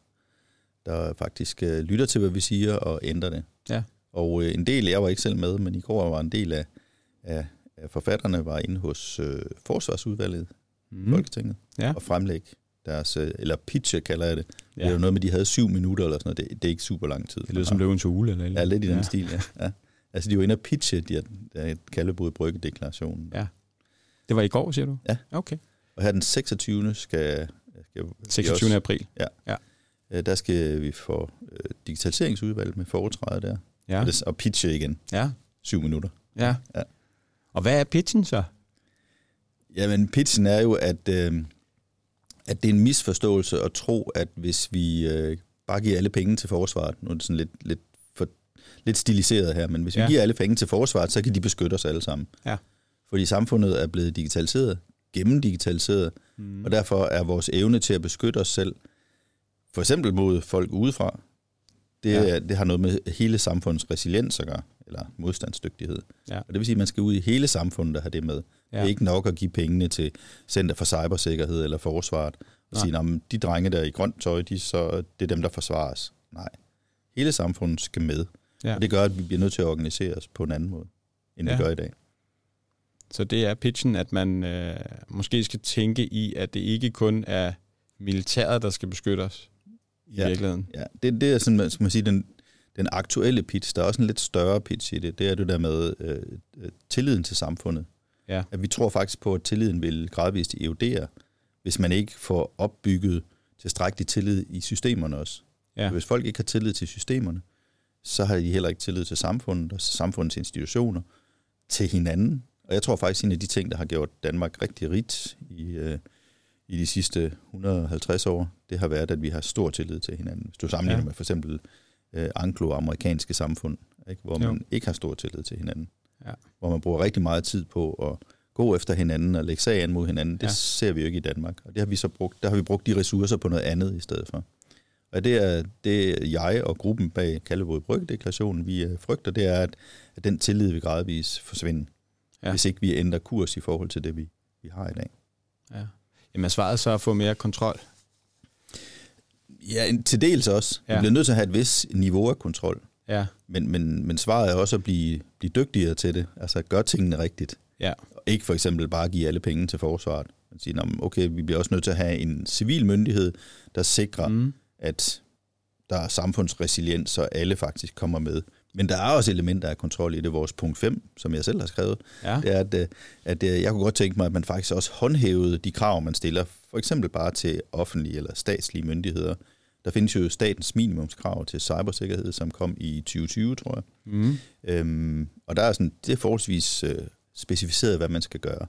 der faktisk øh, lytter til, hvad vi siger, og ændrer det. Ja. Og øh, en del, jeg var ikke selv med, men i går var en del af, af, af forfatterne, var inde hos øh, Forsvarsudvalget mm. Folketinget, ja. og fremlægge deres, øh, eller pitche kalder jeg det. Ja. Det er jo noget med, de havde syv minutter eller sådan noget. Det, det er ikke super lang tid. Det lyder som løvens hule, eller Ja, lidt i den ja. stil, ja. ja. Altså, de var inde og pitche de her Kaldebod Brygge-deklarationen. Ja. Det var i går, siger du? Ja. Okay. Og her den 26. skal... skal 26. Også, april. Ja. ja. Øh, der skal vi få øh, digitaliseringsudvalget med foretræde der. Ja. Og, det, og pitche igen. Ja. Syv minutter. Ja. ja. Og hvad er pitchen så? Jamen, pitchen er jo, at, øh, at det er en misforståelse at tro, at hvis vi øh, bare giver alle penge til forsvaret, nu er det sådan lidt, lidt, for, lidt stiliseret her, men hvis ja. vi giver alle penge til forsvaret, så kan de beskytte os alle sammen. Ja. Fordi samfundet er blevet digitaliseret, gennemdigitaliseret, mm. og derfor er vores evne til at beskytte os selv, for eksempel mod folk udefra, det, ja. det har noget med hele samfundets resiliens at gøre, eller modstandsdygtighed. Ja. Og det vil sige, at man skal ud i hele samfundet og have det med. Ja. Det er ikke nok at give pengene til Center for Cybersikkerhed eller Forsvaret, og Nej. sige, at de drenge der i grønt tøj, de, så, det er dem, der forsvares. Nej. Hele samfundet skal med. Ja. Og det gør, at vi bliver nødt til at organisere os på en anden måde, end ja. vi gør i dag. Så det er pitchen, at man øh, måske skal tænke i, at det ikke kun er militæret, der skal beskytte os i ja. virkeligheden. Ja, det, det er sådan, skal man sige, den, den aktuelle pitch. Der er også en lidt større pitch i det. Det er det der med øh, øh, tilliden til samfundet. Ja. At vi tror faktisk på, at tilliden vil gradvist erodere, hvis man ikke får opbygget tilstrækkelig tillid i systemerne også. Ja. Hvis folk ikke har tillid til systemerne, så har de heller ikke tillid til samfundet og samfundets institutioner, til hinanden. Og jeg tror faktisk, en af de ting, der har gjort Danmark rigtig rigt i, øh, i de sidste 150 år, det har været, at vi har stor tillid til hinanden. Hvis du sammenligner ja. med for eksempel øh, anglo-amerikanske samfund, ikke? hvor man jo. ikke har stor tillid til hinanden. Ja. Hvor man bruger rigtig meget tid på at gå efter hinanden og lægge sag an mod hinanden. Det ja. ser vi jo ikke i Danmark. Og det har vi så brugt, der har vi brugt de ressourcer på noget andet i stedet for. Og det er det, jeg og gruppen bag Kaldevåde Brygge-deklarationen, vi øh, frygter, det er, at, at den tillid vil gradvist forsvinde, ja. hvis ikke vi ændrer kurs i forhold til det, vi, vi har i dag. Ja. Jamen er svaret så at få mere kontrol? Ja, til dels også. Ja. Vi bliver nødt til at have et vis niveau af kontrol. Ja. Men, men, men svaret er også at blive, blive dygtigere til det. Altså gøre tingene rigtigt. Ja. Ikke for eksempel bare give alle penge til forsvaret. Man siger, okay, vi bliver også nødt til at have en civil myndighed, der sikrer, mm. at der er samfundsresiliens, og alle faktisk kommer med. Men der er også elementer af kontrol i det. Vores punkt 5, som jeg selv har skrevet, ja. det er, at, øh, at øh, jeg kunne godt tænke mig, at man faktisk også håndhævede de krav, man stiller, for eksempel bare til offentlige eller statslige myndigheder. Der findes jo statens minimumskrav til cybersikkerhed, som kom i 2020, tror jeg. Mm. Øhm, og der er sådan, det er forholdsvis øh, specificeret, hvad man skal gøre.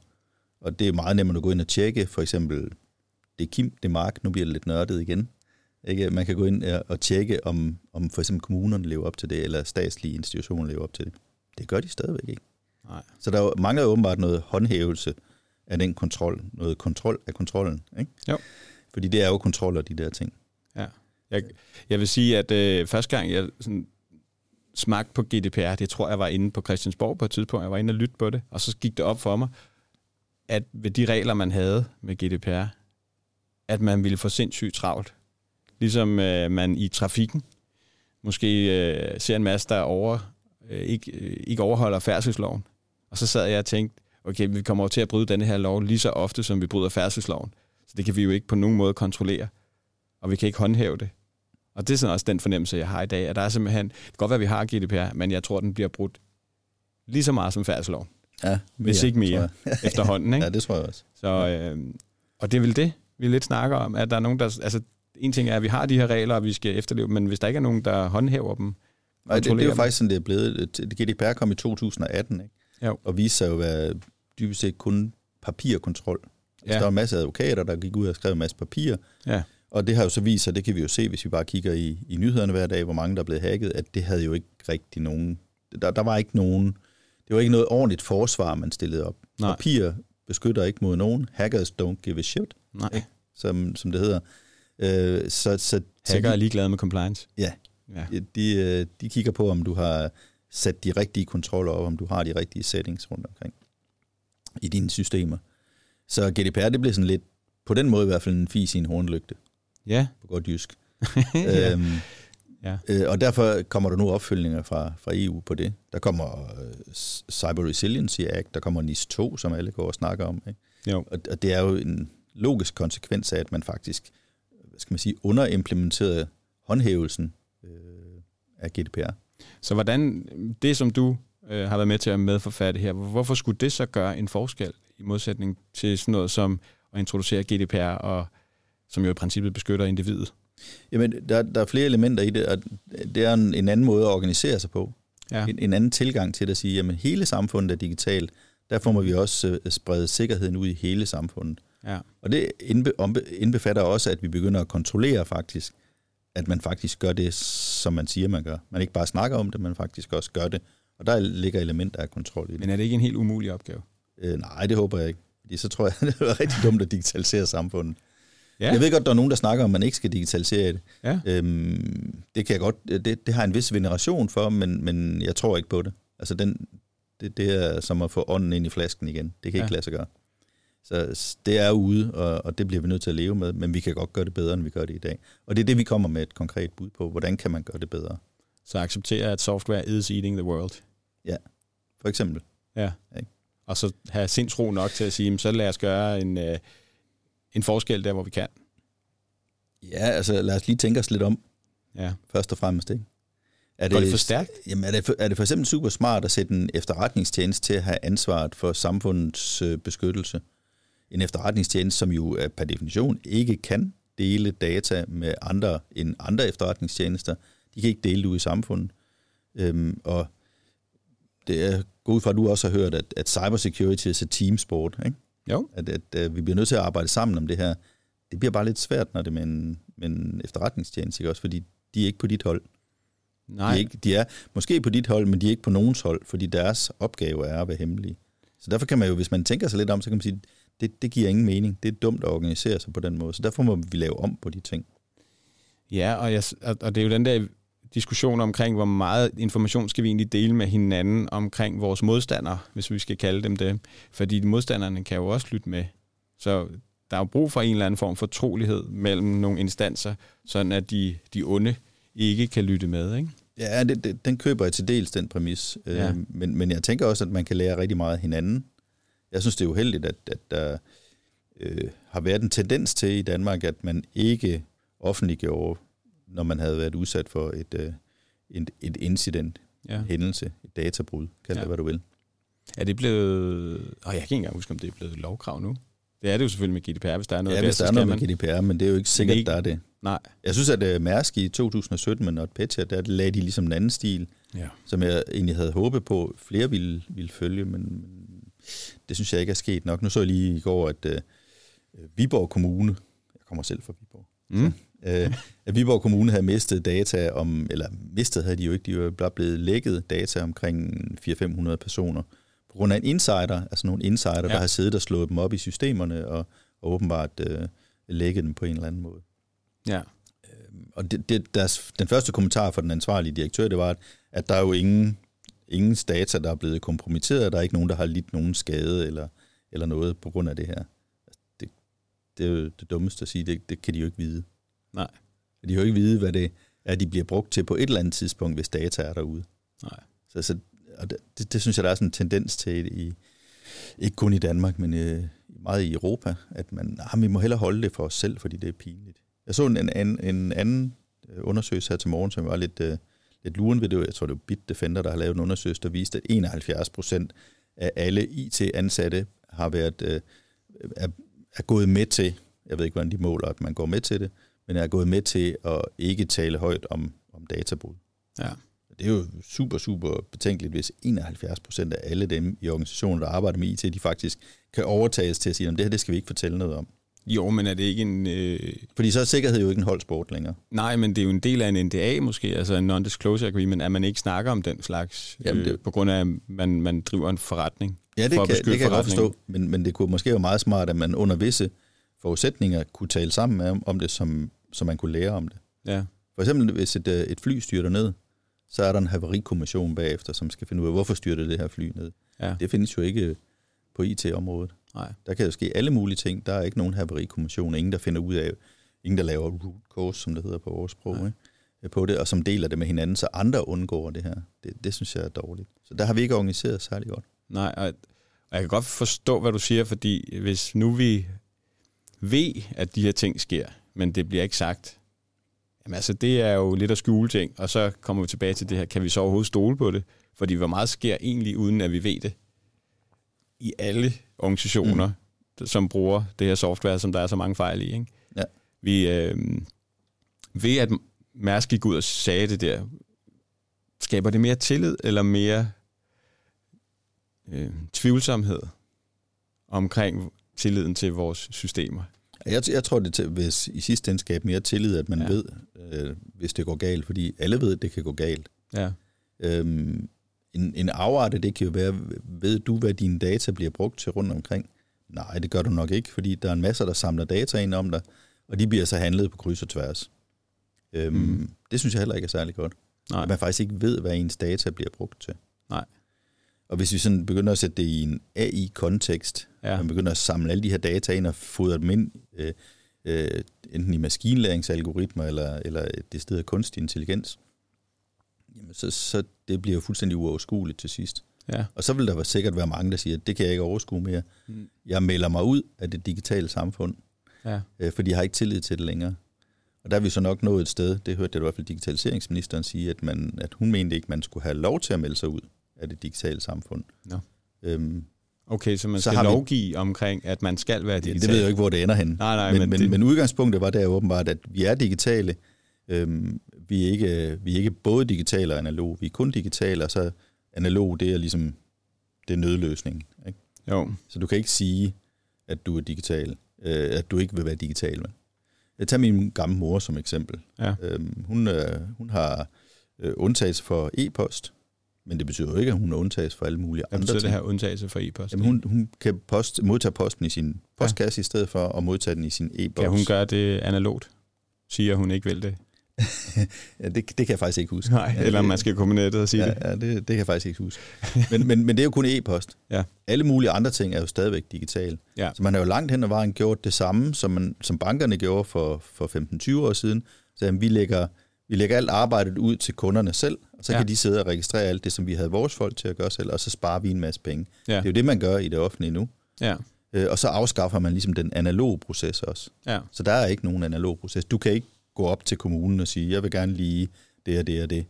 Og det er meget nemmere at gå ind og tjekke, for eksempel, det er Kim, det er Mark, nu bliver det lidt nørdet igen. Ikke? Man kan gå ind og tjekke, om, om for eksempel kommunerne lever op til det, eller statslige institutioner lever op til det. Det gør de stadigvæk ikke. Nej. Så der mangler åbenbart noget håndhævelse af den kontrol, noget kontrol af kontrollen. Ikke? Jo. Fordi det er jo kontrol af de der ting. Ja. Jeg, jeg vil sige, at øh, første gang jeg sådan, smagte på GDPR, det tror jeg var inde på Christiansborg på et tidspunkt, jeg var inde og lytte på det, og så gik det op for mig, at ved de regler, man havde med GDPR, at man ville få sindssygt travlt Ligesom øh, man i trafikken måske øh, ser en masse, der over, øh, ikke, øh, ikke overholder færdselsloven. Og så sad jeg og tænkte, okay, vi kommer over til at bryde denne her lov lige så ofte, som vi bryder færdselsloven. Så det kan vi jo ikke på nogen måde kontrollere. Og vi kan ikke håndhæve det. Og det er sådan også den fornemmelse, jeg har i dag, at der er simpelthen, det kan godt være, at vi har GDPR, men jeg tror, den bliver brudt lige så meget som færdselsloven. Ja, mere, hvis ikke mere efterhånden. Ikke? Ja, det tror jeg også. Så, øh, og det er vel det, vi lidt snakker om, at der er nogen, der... Altså, en ting er, at vi har de her regler, og vi skal efterleve men hvis der ikke er nogen, der håndhæver dem, Nej, det, det er jo faktisk sådan, det er blevet. GDPR kom i 2018, ikke? Jo. og viste sig jo at være dybest set kun papirkontrol. Altså, ja. Der var masser af advokater, der gik ud og skrev en masse papir, ja. Og det har jo så vist sig, det kan vi jo se, hvis vi bare kigger i, i nyhederne hver dag, hvor mange der er blevet hacket, at det havde jo ikke rigtig nogen, der, der var ikke nogen, det var ikke noget ordentligt forsvar, man stillede op. Nej. Papir beskytter ikke mod nogen. Hackers don't give a shit, Nej. Ikke? Som, som det hedder. Øh, så, så, Hacker er ligeglade med compliance. Ja, ja. De, øh, de kigger på, om du har sat de rigtige kontroller op, om du har de rigtige settings rundt omkring i dine systemer. Så GDPR, det bliver sådan lidt, på den måde i hvert fald en fis i en hornlygte. Ja. På godt jysk. <laughs> ja. øhm, ja. øh, og derfor kommer der nu opfølgninger fra, fra EU på det. Der kommer uh, Cyber Resiliency Act, der kommer NIS 2, som alle går og snakker om. Ikke? Jo. Og, og det er jo en logisk konsekvens af, at man faktisk hvad skal man sige, underimplementerede håndhævelsen øh, af GDPR. Så hvordan, det som du øh, har været med til at medforfatte her, hvorfor skulle det så gøre en forskel i modsætning til sådan noget som at introducere GDPR, og, som jo i princippet beskytter individet? Jamen, der, der er flere elementer i det, og det er en, en anden måde at organisere sig på. Ja. En, en anden tilgang til at sige, at hele samfundet er digitalt. Derfor må vi også øh, sprede sikkerheden ud i hele samfundet. Ja. Og det indbefatter også, at vi begynder at kontrollere faktisk, at man faktisk gør det, som man siger, man gør. Man ikke bare snakker om det, men faktisk også gør det. Og der ligger elementer af kontrol i det. Men er det ikke en helt umulig opgave? Øh, nej, det håber jeg ikke. Fordi så tror jeg, <laughs> det er rigtig dumt at digitalisere samfundet. Ja. Jeg ved godt, der er nogen, der snakker om, at man ikke skal digitalisere det. Ja. Øhm, det kan jeg godt, det, det har en vis veneration for, men, men jeg tror ikke på det. Altså den, det, det er som at få ånden ind i flasken igen. Det kan ja. ikke lade sig gøre. Så det er ude, og, og det bliver vi nødt til at leve med, men vi kan godt gøre det bedre, end vi gør det i dag. Og det er det, vi kommer med et konkret bud på. Hvordan kan man gøre det bedre? Så acceptere, at software is eating the world. Ja, for eksempel. Ja. ja. Og så have sindsro nok til at sige, så lad os gøre en, øh, en forskel der, hvor vi kan. Ja, altså lad os lige tænke os lidt om. Ja. Først og fremmest, ikke? Er det, det for stærkt? Jamen, er det, for, er det for eksempel super smart at sætte en efterretningstjeneste til at have ansvaret for samfundets øh, beskyttelse? En efterretningstjeneste, som jo er per definition ikke kan dele data med andre end andre efterretningstjenester. De kan ikke dele det ud i samfundet. Øhm, og det er god fra, at du også har hørt, at, at cybersecurity er et teamsport. Ikke? Jo. At, at, at vi bliver nødt til at arbejde sammen om det her. Det bliver bare lidt svært, når det er med en, med en efterretningstjeneste, ikke? også fordi de er ikke på dit hold. Nej. De er, ikke, de er måske på dit hold, men de er ikke på nogens hold, fordi deres opgave er at være hemmelige. Så derfor kan man jo, hvis man tænker sig lidt om, så kan man sige, det, det giver ingen mening. Det er dumt at organisere sig på den måde. Så derfor må vi lave om på de ting. Ja, og, jeg, og det er jo den der diskussion omkring, hvor meget information skal vi egentlig dele med hinanden omkring vores modstandere, hvis vi skal kalde dem det. Fordi modstanderne kan jo også lytte med. Så der er jo brug for en eller anden form for trolighed mellem nogle instanser, sådan at de, de onde ikke kan lytte med, ikke? Ja, det, det, den køber jeg til dels, den præmis. Ja. Øh, men, men jeg tænker også, at man kan lære rigtig meget af hinanden. Jeg synes, det er uheldigt, at, at der øh, har været en tendens til i Danmark, at man ikke offentliggjorde når man havde været udsat for et, øh, et, et incident, ja. en hændelse, et databrud, kald ja. det, hvad du vil. Er det blevet... Og jeg kan ikke engang huske, om det er blevet lovkrav nu. Det er det jo selvfølgelig med GDPR, hvis der er noget Ja, hvis der er noget man... med GDPR, men det er jo ikke sikkert, ikke... der er det. Nej. Jeg synes, at uh, Mærsk i 2017 med NotPetya, der lagde de ligesom en anden stil, ja. som jeg egentlig havde håbet på, flere ville, ville følge, men det synes jeg ikke er sket nok. Nu så jeg lige i går, at uh, Viborg Kommune, jeg kommer selv fra Viborg, mm øh, at Viborg Kommune havde mistet data om, eller mistet havde de jo ikke, de var bare blevet lækket data omkring 400-500 personer, på grund af en insider, altså nogle insider, ja. der har siddet og slået dem op i systemerne, og, og åbenbart øh, lækket dem på en eller anden måde. Ja. Øh, og det, det, deres, den første kommentar fra den ansvarlige direktør, det var, at, at der er jo ingen, ingen data, der er blevet kompromitteret, der er ikke nogen, der har lidt nogen skade eller, eller noget på grund af det her. Det, er jo det dummeste at sige, det, det kan de jo ikke vide. Nej. De kan jo ikke vide, hvad det er, de bliver brugt til på et eller andet tidspunkt, hvis data er derude. Nej. Så, så og det, det, det synes jeg, der er sådan en tendens til, i, ikke kun i Danmark, men øh, meget i Europa, at man, ah, vi må hellere holde det for os selv, fordi det er pinligt. Jeg så en, en, en anden øh, undersøgelse her til morgen, som var lidt, uh, lidt luren ved det. Jeg tror, det var Bitdefender, der har lavet en undersøgelse, der viste, at 71 procent af alle IT-ansatte har været uh, er, er gået med til, jeg ved ikke, hvordan de måler, at man går med til det, men er gået med til at ikke tale højt om, om databrud. Ja. Det er jo super, super betænkeligt, hvis 71 procent af alle dem i organisationen, der arbejder med IT, de faktisk kan overtages til at sige, at det her det skal vi ikke fortælle noget om. Jo, men er det ikke en... Øh... Fordi så er sikkerhed jo ikke en holdsport længere. Nej, men det er jo en del af en NDA måske, altså en non-disclosure agreement, at man ikke snakker om den slags, Jamen, det... øh, på grund af, at man, man driver en forretning. Ja, det for kan, det kan jeg godt forstå, men, men det kunne måske være meget smart, at man under visse forudsætninger kunne tale sammen med om, det, som, så man kunne lære om det. Ja. For eksempel, hvis et, øh, et fly styrter ned, så er der en haverikommission bagefter, som skal finde ud af, hvorfor styrter det her fly ned. Ja. Det findes jo ikke på IT-området. Nej. Der kan jo ske alle mulige ting. Der er ikke nogen haverikommission, ingen der finder ud af, ingen, der laver root cause, som det hedder på vores sprog, ikke? på det, og som deler det med hinanden, så andre undgår det her. Det, det synes jeg er dårligt. Så der har vi ikke organiseret særlig godt. Nej, og, og jeg kan godt forstå, hvad du siger, fordi hvis nu vi ved, at de her ting sker, men det bliver ikke sagt, jamen altså det er jo lidt at skjule ting, og så kommer vi tilbage til det her, kan vi så overhovedet stole på det? Fordi hvor meget sker egentlig, uden at vi ved det? I alle organisationer, mm. som bruger det her software, som der er så mange fejl i. Ikke? Ja. Vi, øh, ved at Mærsk gik ud og sagde det der, skaber det mere tillid eller mere øh, tvivlsomhed omkring tilliden til vores systemer? Jeg, jeg tror, det vil i sidste ende skabe mere tillid, at man ja. ved, øh, hvis det går galt, fordi alle ved, at det kan gå galt. Ja. Øhm, en, en afarte, det kan jo være, ved du, hvad dine data bliver brugt til rundt omkring? Nej, det gør du nok ikke, fordi der er en masse, der samler data ind om dig, og de bliver så handlet på kryds og tværs. Øhm, mm. Det synes jeg heller ikke er særlig godt. Nej. At man faktisk ikke ved, hvad ens data bliver brugt til. Nej. Og hvis vi sådan begynder at sætte det i en AI-kontekst, ja. man begynder at samle alle de her data ind og fodre dem ind, øh, øh, enten i maskinlæringsalgoritmer eller, eller det sted kunstig intelligens, jamen så, så det bliver jo fuldstændig uoverskueligt til sidst. Ja. Og så vil der sikkert være mange, der siger, at det kan jeg ikke overskue mere. Mm. Jeg melder mig ud af det digitale samfund, ja. øh, fordi jeg har ikke tillid til det længere. Og der er vi så nok nået et sted, det hørte jeg i hvert fald digitaliseringsministeren sige, at, man, at hun mente ikke, man skulle have lov til at melde sig ud af det digitale samfund. No. Øhm, okay, så man så skal lovgive vi, omkring, at man skal være digital? Det ved jeg jo ikke, hvor det ender hen. Nej, nej, men, men, men, det... men udgangspunktet var der åbenbart, at vi er digitale. Øhm, vi, er ikke, vi er ikke både digitale og analog. Vi er kun digitale, og så analog, det er ligesom det er nødløsning. Ikke? Jo. Så du kan ikke sige, at du er digital, øh, at du ikke vil være digital. Men. Jeg tager min gamle mor som eksempel. Ja. Øhm, hun, øh, hun har øh, undtagelse for e-post, men det betyder jo ikke, at hun er undtagelse for alle mulige Hvad andre ting. det her undtagelse for e-post? Jamen, hun, hun kan post, modtage posten i sin postkasse ja. i stedet for at modtage den i sin e-boks. Kan hun gøre det analogt? Siger hun ikke vil det? <laughs> ja, det, det kan jeg faktisk ikke huske. Nej, eller det, man skal komme ned og sige ja, det. Ja, det, det kan jeg faktisk ikke huske. <laughs> Men, men, men det er jo kun e-post. Ja. Alle mulige andre ting er jo stadigvæk digitale. Ja. Så man har jo langt hen ad vejen gjort det samme, som, man, som bankerne gjorde for, for 15-20 år siden. Så jamen, vi lægger, vi lægger alt arbejdet ud til kunderne selv, og så ja. kan de sidde og registrere alt det, som vi havde vores folk til at gøre selv, og så sparer vi en masse penge. Ja. Det er jo det, man gør i det offentlige nu. Ja. Øh, og så afskaffer man ligesom den analoge proces også. Ja. Så der er ikke nogen analog proces. Du kan ikke gå op til kommunen og sige, jeg vil gerne lige det og det og det.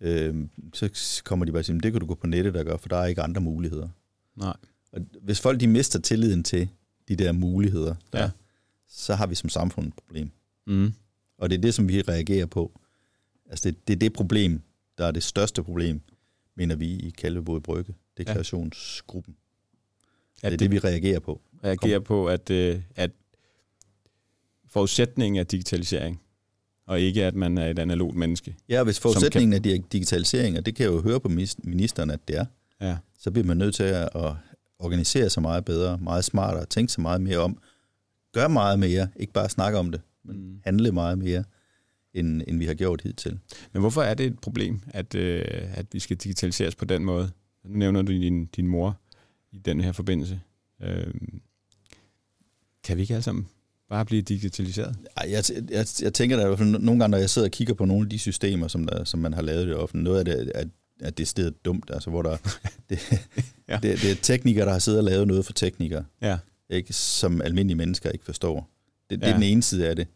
Øh, så kommer de bare og siger, det kan du gå på nettet og gøre, for der er ikke andre muligheder. Nej. Og hvis folk de mister tilliden til de der muligheder, der, ja. så har vi som samfund et problem. Mm. Og det er det, som vi reagerer på. Altså det, det er det problem, der er det største problem, mener vi i Kalvebod Brygge, deklarationsgruppen. Ja, det er det, vi reagerer på. Reagerer Kom. på, at, øh, at forudsætningen er digitalisering, og ikke at man er et analogt menneske. Ja, hvis forudsætningen kan... er digitalisering, og det kan jeg jo høre på ministeren, at det er, ja. så bliver man nødt til at organisere sig meget bedre, meget smartere, tænke sig meget mere om, gøre meget mere, ikke bare snakke om det, men mm. handle meget mere, end, end vi har gjort hidtil. Men hvorfor er det et problem, at, øh, at vi skal digitaliseres på den måde? Nu nævner du din, din mor i den her forbindelse. Øh, kan vi ikke alle sammen bare blive digitaliseret? Jeg, jeg, jeg tænker da i hvert fald nogle gange, når jeg sidder og kigger på nogle af de systemer, som, der, som man har lavet det offentligt, noget af det er, at det er stedet dumt, altså hvor der, <laughs> det, ja. det, det er teknikere, der har siddet og lavet noget for teknikere, ja. ikke, som almindelige mennesker ikke forstår. Det, det ja. er den ene side af det.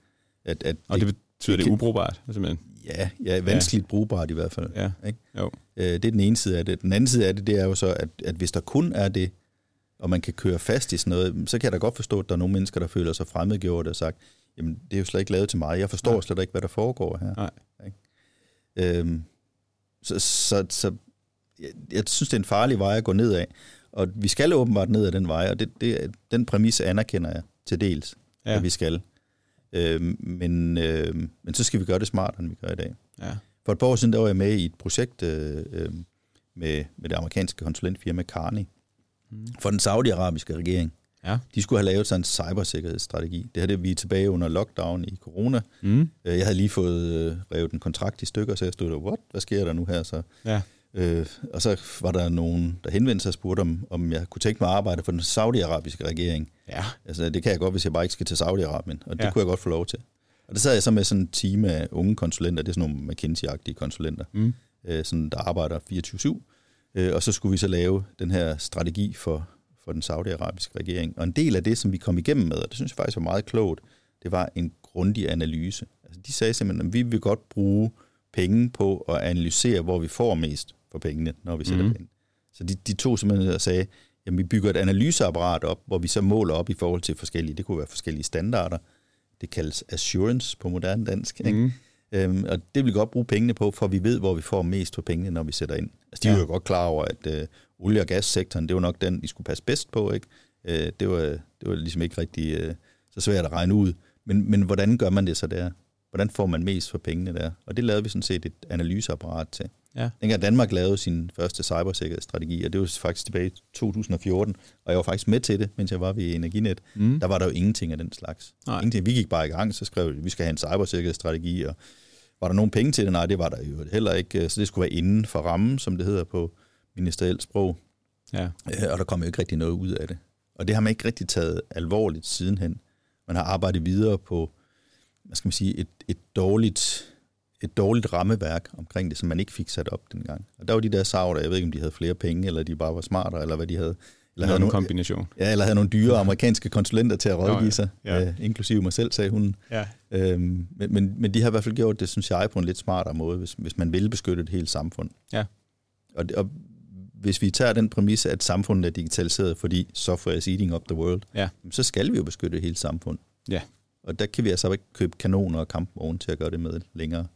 At, at og det, det betyder det, det ubrugbart, simpelthen? Ja, ja vanskeligt ja. brugbart i hvert fald. Ja. Ikke? Jo. Øh, det er den ene side af det. Den anden side af det, det er jo så, at, at hvis der kun er det, og man kan køre fast i sådan noget, så kan jeg da godt forstå, at der er nogle mennesker, der føler sig fremmedgjort og sagt, jamen det er jo slet ikke lavet til mig, jeg forstår Nej. slet ikke, hvad der foregår her. Nej. Ikke? Øhm, så, så, så jeg, jeg synes, det er en farlig vej at gå ned af, og vi skal åbenbart ned ad den vej, og det, det, den præmis anerkender jeg til dels, ja. at vi skal. Øhm, men, øhm, men så skal vi gøre det smartere, end vi gør i dag. Ja. For et par år siden, der var jeg med i et projekt øh, øh, med, med det amerikanske konsulentfirma Carney, mm. for den saudiarabiske regering. Ja. De skulle have lavet sådan en cybersikkerhedsstrategi. Det her det vi er tilbage under lockdown i corona. Mm. Jeg havde lige fået øh, revet en kontrakt i stykker, så jeg stod der, what? Hvad sker der nu her? Så, ja. Øh, og så var der nogen, der henvendte sig og spurgte, om, om jeg kunne tænke mig at arbejde for den saudiarabiske regering. Ja. Altså, det kan jeg godt, hvis jeg bare ikke skal til Saudi-Arabien, og det ja. kunne jeg godt få lov til. Og der sad jeg så med sådan en team af unge konsulenter, det er sådan nogle McKinsey-agtige konsulenter, mm. øh, sådan, der arbejder 24-7. Øh, og så skulle vi så lave den her strategi for, for den saudiarabiske regering. Og en del af det, som vi kom igennem med, og det synes jeg faktisk var meget klogt, det var en grundig analyse. Altså, de sagde simpelthen, at vi vil godt bruge penge på at analysere, hvor vi får mest for pengene, når vi sætter mm. ind. Så de, de tog simpelthen og sagde, jamen vi bygger et analyseapparat op, hvor vi så måler op i forhold til forskellige, det kunne være forskellige standarder, det kaldes assurance på moderne dansk, ikke? Mm. Øhm, og det vil vi godt bruge pengene på, for vi ved, hvor vi får mest for pengene, når vi sætter ind. Altså, de ja. er jo godt klar over, at øh, olie- og gassektoren, det var nok den, de skulle passe bedst på. Ikke? Øh, det, var, det var ligesom ikke rigtig øh, så svært at regne ud. Men, men hvordan gør man det så der? Hvordan får man mest for pengene der? Og det lavede vi sådan set et analyseapparat til. Ja. Dengang Danmark lavede sin første cybersikkerhedsstrategi, og det var faktisk tilbage i 2014, og jeg var faktisk med til det, mens jeg var ved Energinet. Mm. Der var der jo ingenting af den slags. Nej. Ingenting. Vi gik bare i gang, så skrev vi, at vi skal have en cybersikkerhedsstrategi, og var der nogen penge til det? Nej, det var der jo heller ikke. Så det skulle være inden for rammen, som det hedder på ministerielt sprog. Ja. Øh, og der kom jo ikke rigtig noget ud af det. Og det har man ikke rigtig taget alvorligt sidenhen. Man har arbejdet videre på, hvad skal man sige, et, et dårligt et dårligt rammeværk omkring det, som man ikke fik sat op dengang. Og der var de der savler, jeg ved ikke, om de havde flere penge, eller de bare var smartere, eller hvad de havde. Eller havde nogle, kombination. Ja, eller havde nogle dyre amerikanske konsulenter til at rådgive sig, ja. øh, inklusive mig selv, sagde hun. Ja. Øhm, men, men, men de har i hvert fald gjort det, synes jeg, på en lidt smartere måde, hvis, hvis man vil beskytte et helt samfund. Ja. Og, og hvis vi tager den præmis, at samfundet er digitaliseret, fordi software is eating up the world, ja. så skal vi jo beskytte et helt samfund. Ja. Og der kan vi altså ikke købe kanoner og kampvogne til at gøre det med længere.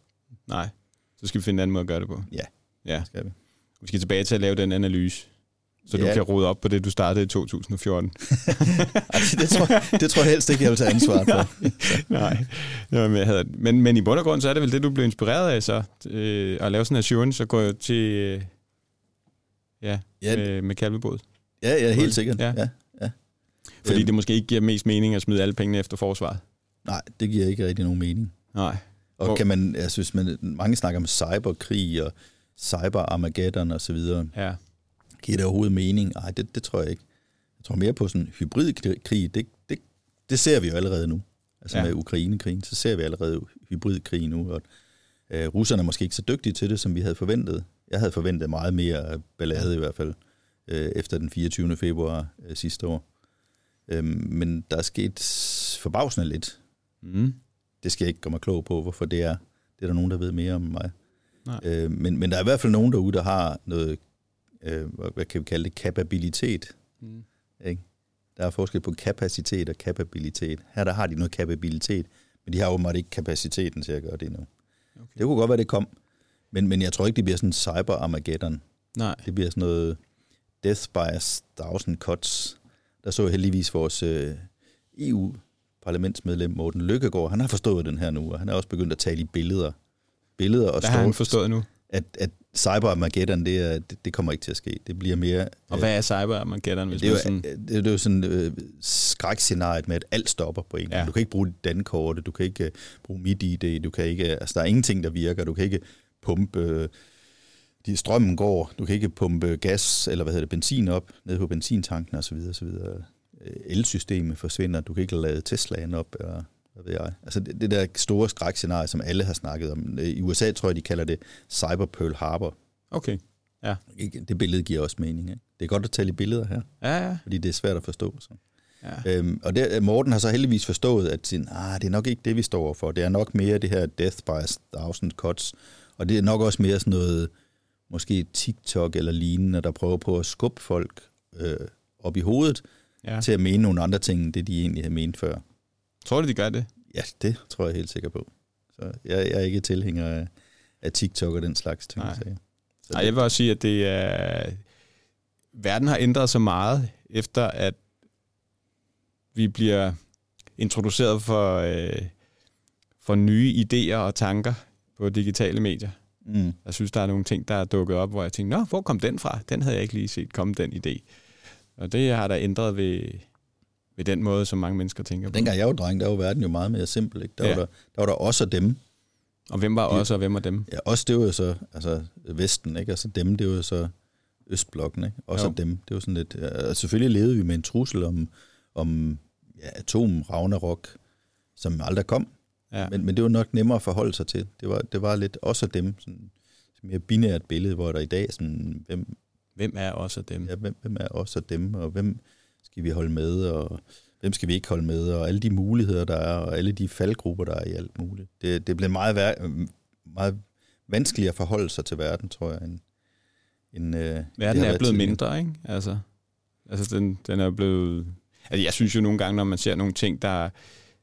Nej, så skal vi finde en anden måde at gøre det på. Ja, ja. skal vi. Vi skal tilbage til at lave den analyse, så ja. du kan rode op på det, du startede i 2014. altså, <laughs> det, tror, det tror jeg helst ikke, jeg vil tage ansvar for. <laughs> Nej, men, jeg havde, men, men i bund og grund, så er det vel det, du blev inspireret af så, øh, at lave sådan en assurance, så går jeg til, øh, ja, ja. Med, med kalvebåd. Ja, ja, helt sikkert. Ja. Ja, ja. Fordi øhm. det måske ikke giver mest mening at smide alle pengene efter forsvaret. Nej, det giver ikke rigtig nogen mening. Nej. Og Hvor... kan man, jeg synes, man, mange snakker om cyberkrig og cyber-armageddon og så videre. Ja. Giver det overhovedet mening? Nej, det, det tror jeg ikke. Jeg tror mere på sådan hybridkrig. Det, det, det ser vi jo allerede nu. Altså ja. med Ukrainekrigen, så ser vi allerede hybridkrig nu. Og, øh, russerne er måske ikke så dygtige til det, som vi havde forventet. Jeg havde forventet meget mere ballade i hvert fald, øh, efter den 24. februar øh, sidste år. Øh, men der er sket forbavsende lidt. Mm det skal jeg ikke gøre mig klog på, hvorfor det er. Det er der nogen, der ved mere om mig. Nej. Øh, men, men der er i hvert fald nogen derude, der har noget, øh, hvad kan vi kalde det, kapabilitet. Mm. Ikke? Der er forskel på kapacitet og kapabilitet. Her der har de noget kapabilitet, men de har åbenbart ikke kapaciteten til at gøre det endnu. Okay. Det kunne godt være, det kom. Men, men jeg tror ikke, det bliver sådan en cyber-armageddon. Nej. Det bliver sådan noget death by a thousand cuts. Der så heldigvis vores øh, EU parlamentsmedlem Morten Lykkegaard, han har forstået den her nu, og han er også begyndt at tale i billeder. Billeder og Hvad har han forstået nu? At, at Cyber Armageddon, det, er, det, det kommer ikke til at ske. Det bliver mere... Og hvad er Cyber Armageddon? Hvis det, er jo, sådan... det, det er jo sådan øh, skrækscenariet med, at alt stopper på en. Ja. Du kan ikke bruge dankortet, du kan ikke uh, bruge MIDI, du kan ikke... Altså, der er ingenting, der virker. Du kan ikke pumpe... Uh, de strømmen går, du kan ikke pumpe gas eller hvad hedder det, benzin op ned på benzintanken osv. osv. Øh, elsystemet forsvinder, du kan ikke lade Teslaen op, eller hvad ved jeg. Altså det, det der store skrækscenarie, som alle har snakket om. I USA tror jeg, de kalder det Cyber Pearl Harbor. Okay, ja. Det billede giver også mening. Ikke? Det er godt at tale i billeder her, ja, ja. fordi det er svært at forstå. Så. Ja. Øhm, og det, Morten har så heldigvis forstået, at sin, ah, det er nok ikke det, vi står for. Det er nok mere det her death by a thousand cuts. Og det er nok også mere sådan noget, måske TikTok eller lignende, der prøver på at skubbe folk øh, op i hovedet, ja. til at mene nogle andre ting, end det de egentlig havde ment før. Tror du, de gør det? Ja, det tror jeg helt sikker på. Så jeg, jeg er ikke tilhænger af, af TikTok og den slags ting. Nej. Så Nej, jeg vil også sige, at det er... Verden har ændret så meget, efter at vi bliver introduceret for, øh, for nye idéer og tanker på digitale medier. Mm. Jeg synes, der er nogle ting, der er dukket op, hvor jeg tænker, nå, hvor kom den fra? Den havde jeg ikke lige set komme, den idé. Og det har der ændret ved, ved den måde, som mange mennesker tænker på. Dengang jeg var dreng, der var verden jo meget mere simpel. Ikke? Der, ja. var der, der var der også dem. Og hvem var også, og hvem var dem? Ja, også det var jo så altså, Vesten, ikke? Altså dem, det var jo så Østblokken, ikke? Også jo. dem. Det var sådan lidt... Ja, selvfølgelig levede vi med en trussel om, om ja, atom, Ragnarok, som aldrig kom. Ja. Men, men det var nok nemmere at forholde sig til. Det var, det var lidt også dem, sådan mere binært billede, hvor der i dag sådan, hvem, hvem er også dem? Ja, hvem, hvem er også dem, og hvem skal vi holde med, og hvem skal vi ikke holde med, og alle de muligheder, der er, og alle de faldgrupper, der er i alt muligt. Det, det bliver meget, meget vanskeligere at forholde sig til verden, tror jeg, end, end øh, Verden er blevet mindre, ikke? Altså, altså den, den er blevet... Altså, jeg synes jo nogle gange, når man ser nogle ting, der...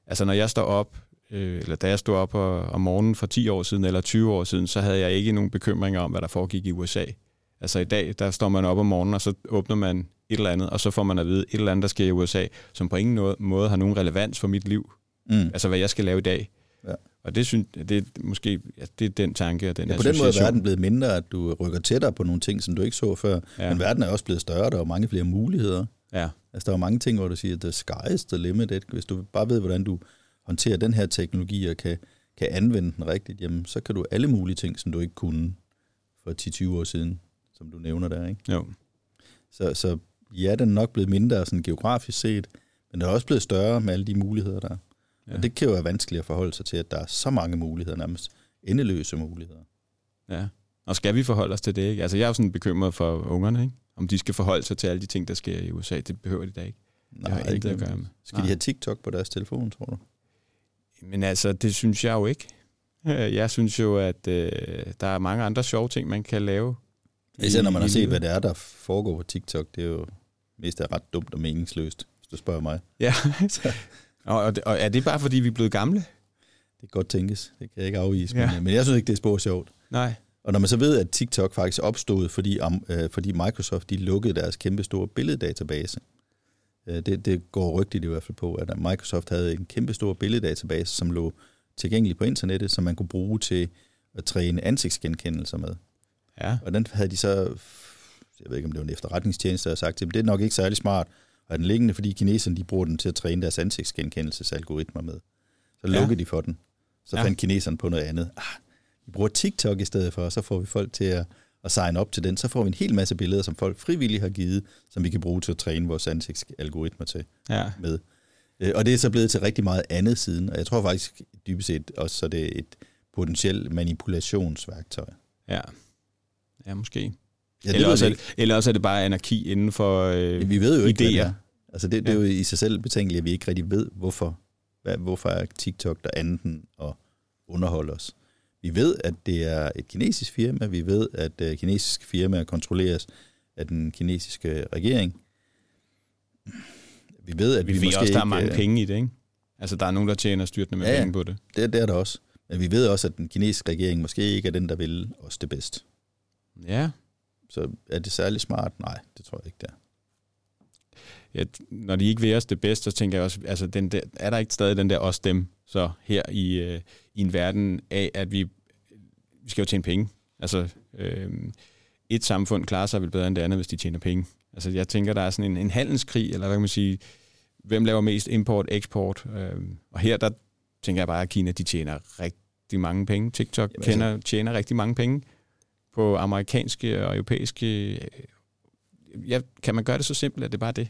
Altså, når jeg står op, øh, eller da jeg stod op om morgenen for 10 år siden, eller 20 år siden, så havde jeg ikke nogen bekymringer om, hvad der foregik i USA. Altså i dag, der står man op om morgenen, og så åbner man et eller andet, og så får man at vide et eller andet, der sker i USA, som på ingen måde har nogen relevans for mit liv. Mm. Altså hvad jeg skal lave i dag. Ja. Og det synes det er måske ja, det er den tanke og den ja, på den måde er verden blevet mindre, at du rykker tættere på nogle ting, som du ikke så før. Ja. Men verden er også blevet større, der er mange flere muligheder. Ja. Altså der er mange ting, hvor du siger, the sky is the limit. Hvis du bare ved, hvordan du håndterer den her teknologi og kan, kan anvende den rigtigt, jamen så kan du alle mulige ting, som du ikke kunne for 10-20 år siden, som du nævner der, ikke? Jo. Så, så ja, den er nok blevet mindre sådan geografisk set, men den er også blevet større med alle de muligheder, der er. Ja. Og det kan jo være vanskeligt at forholde sig til, at der er så mange muligheder, nærmest endeløse muligheder. Ja, og skal vi forholde os til det? Ikke? Altså jeg er jo sådan bekymret for ungerne, ikke? om de skal forholde sig til alle de ting, der sker i USA. Det behøver de da ikke. Nej, det har ikke at gøre med. Skal Nej. de have TikTok på deres telefon, tror du? Men altså, det synes jeg jo ikke. <laughs> Jeg synes jo, at øh, der er mange andre sjove ting, man kan lave. Især når man har set, hvad det er, der foregår på TikTok, det er jo mest er ret dumt og meningsløst, hvis du spørger mig. Ja, <laughs> og, og er det bare, fordi vi er blevet gamle? Det kan godt tænkes, det kan jeg ikke afvise, ja. men, men jeg synes ikke, det er spor sjovt. Nej. Og når man så ved, at TikTok faktisk opstod, fordi, øh, fordi Microsoft de lukkede deres kæmpe store billeddatabase, øh, det, det går rygtigt i hvert fald på, at Microsoft havde en kæmpe stor billeddatabase, som lå tilgængelig på internettet, som man kunne bruge til at træne ansigtsgenkendelser med. Ja. Og den havde de så, jeg ved ikke om det var en efterretningstjeneste, der har sagt til dem, det er nok ikke særlig smart, og den liggende, fordi kineserne de bruger den til at træne deres ansigtsgenkendelsesalgoritmer med. Så lukkede ja. de for den. Så ja. fandt kineserne på noget andet. Ah, vi bruger TikTok i stedet for, og så får vi folk til at, at sign op til den. Så får vi en hel masse billeder, som folk frivilligt har givet, som vi kan bruge til at træne vores ansigtsalgoritmer til ja. med. Øh, og det er så blevet til rigtig meget andet siden, og jeg tror faktisk dybest set også, så det er et potentielt manipulationsværktøj. Ja, ja måske. Ja, eller, også er, eller også er det bare anarki inden for øh, ja, Vi ved jo ikke, idéer. Det er. Altså det, det er jo i sig selv betænkeligt, at vi ikke rigtig ved, hvorfor, hvad, hvorfor er TikTok der anden den at underholde os. Vi ved, at det er et kinesisk firma. Vi ved, at uh, kinesiske firmaer kontrolleres af den kinesiske regering. Vi ved, at vi, vi ved også, der er mange penge i det, ikke? Altså, der er nogen, der tjener styrtende med ja, penge på det. det. Det er der også. Men vi ved også, at den kinesiske regering måske ikke er den, der vil os det bedst. Ja. Så er det særlig smart? Nej, det tror jeg ikke, det er. Ja, når de ikke vil os det bedste, så tænker jeg også, altså den der, er der ikke stadig den der os dem, så her i, øh, i en verden af, at vi, vi skal jo tjene penge. Altså, øh, et samfund klarer sig vel bedre end det andet, hvis de tjener penge. Altså, jeg tænker, der er sådan en, en handelskrig, eller hvad kan man sige, hvem laver mest import, eksport. Øh, og her, der tænker jeg bare, at Kina, de tjener rigtig mange penge. TikTok Jamen, kender, altså- tjener rigtig mange penge på amerikanske og europæiske... Ja, kan man gøre det så simpelt, at det er bare det?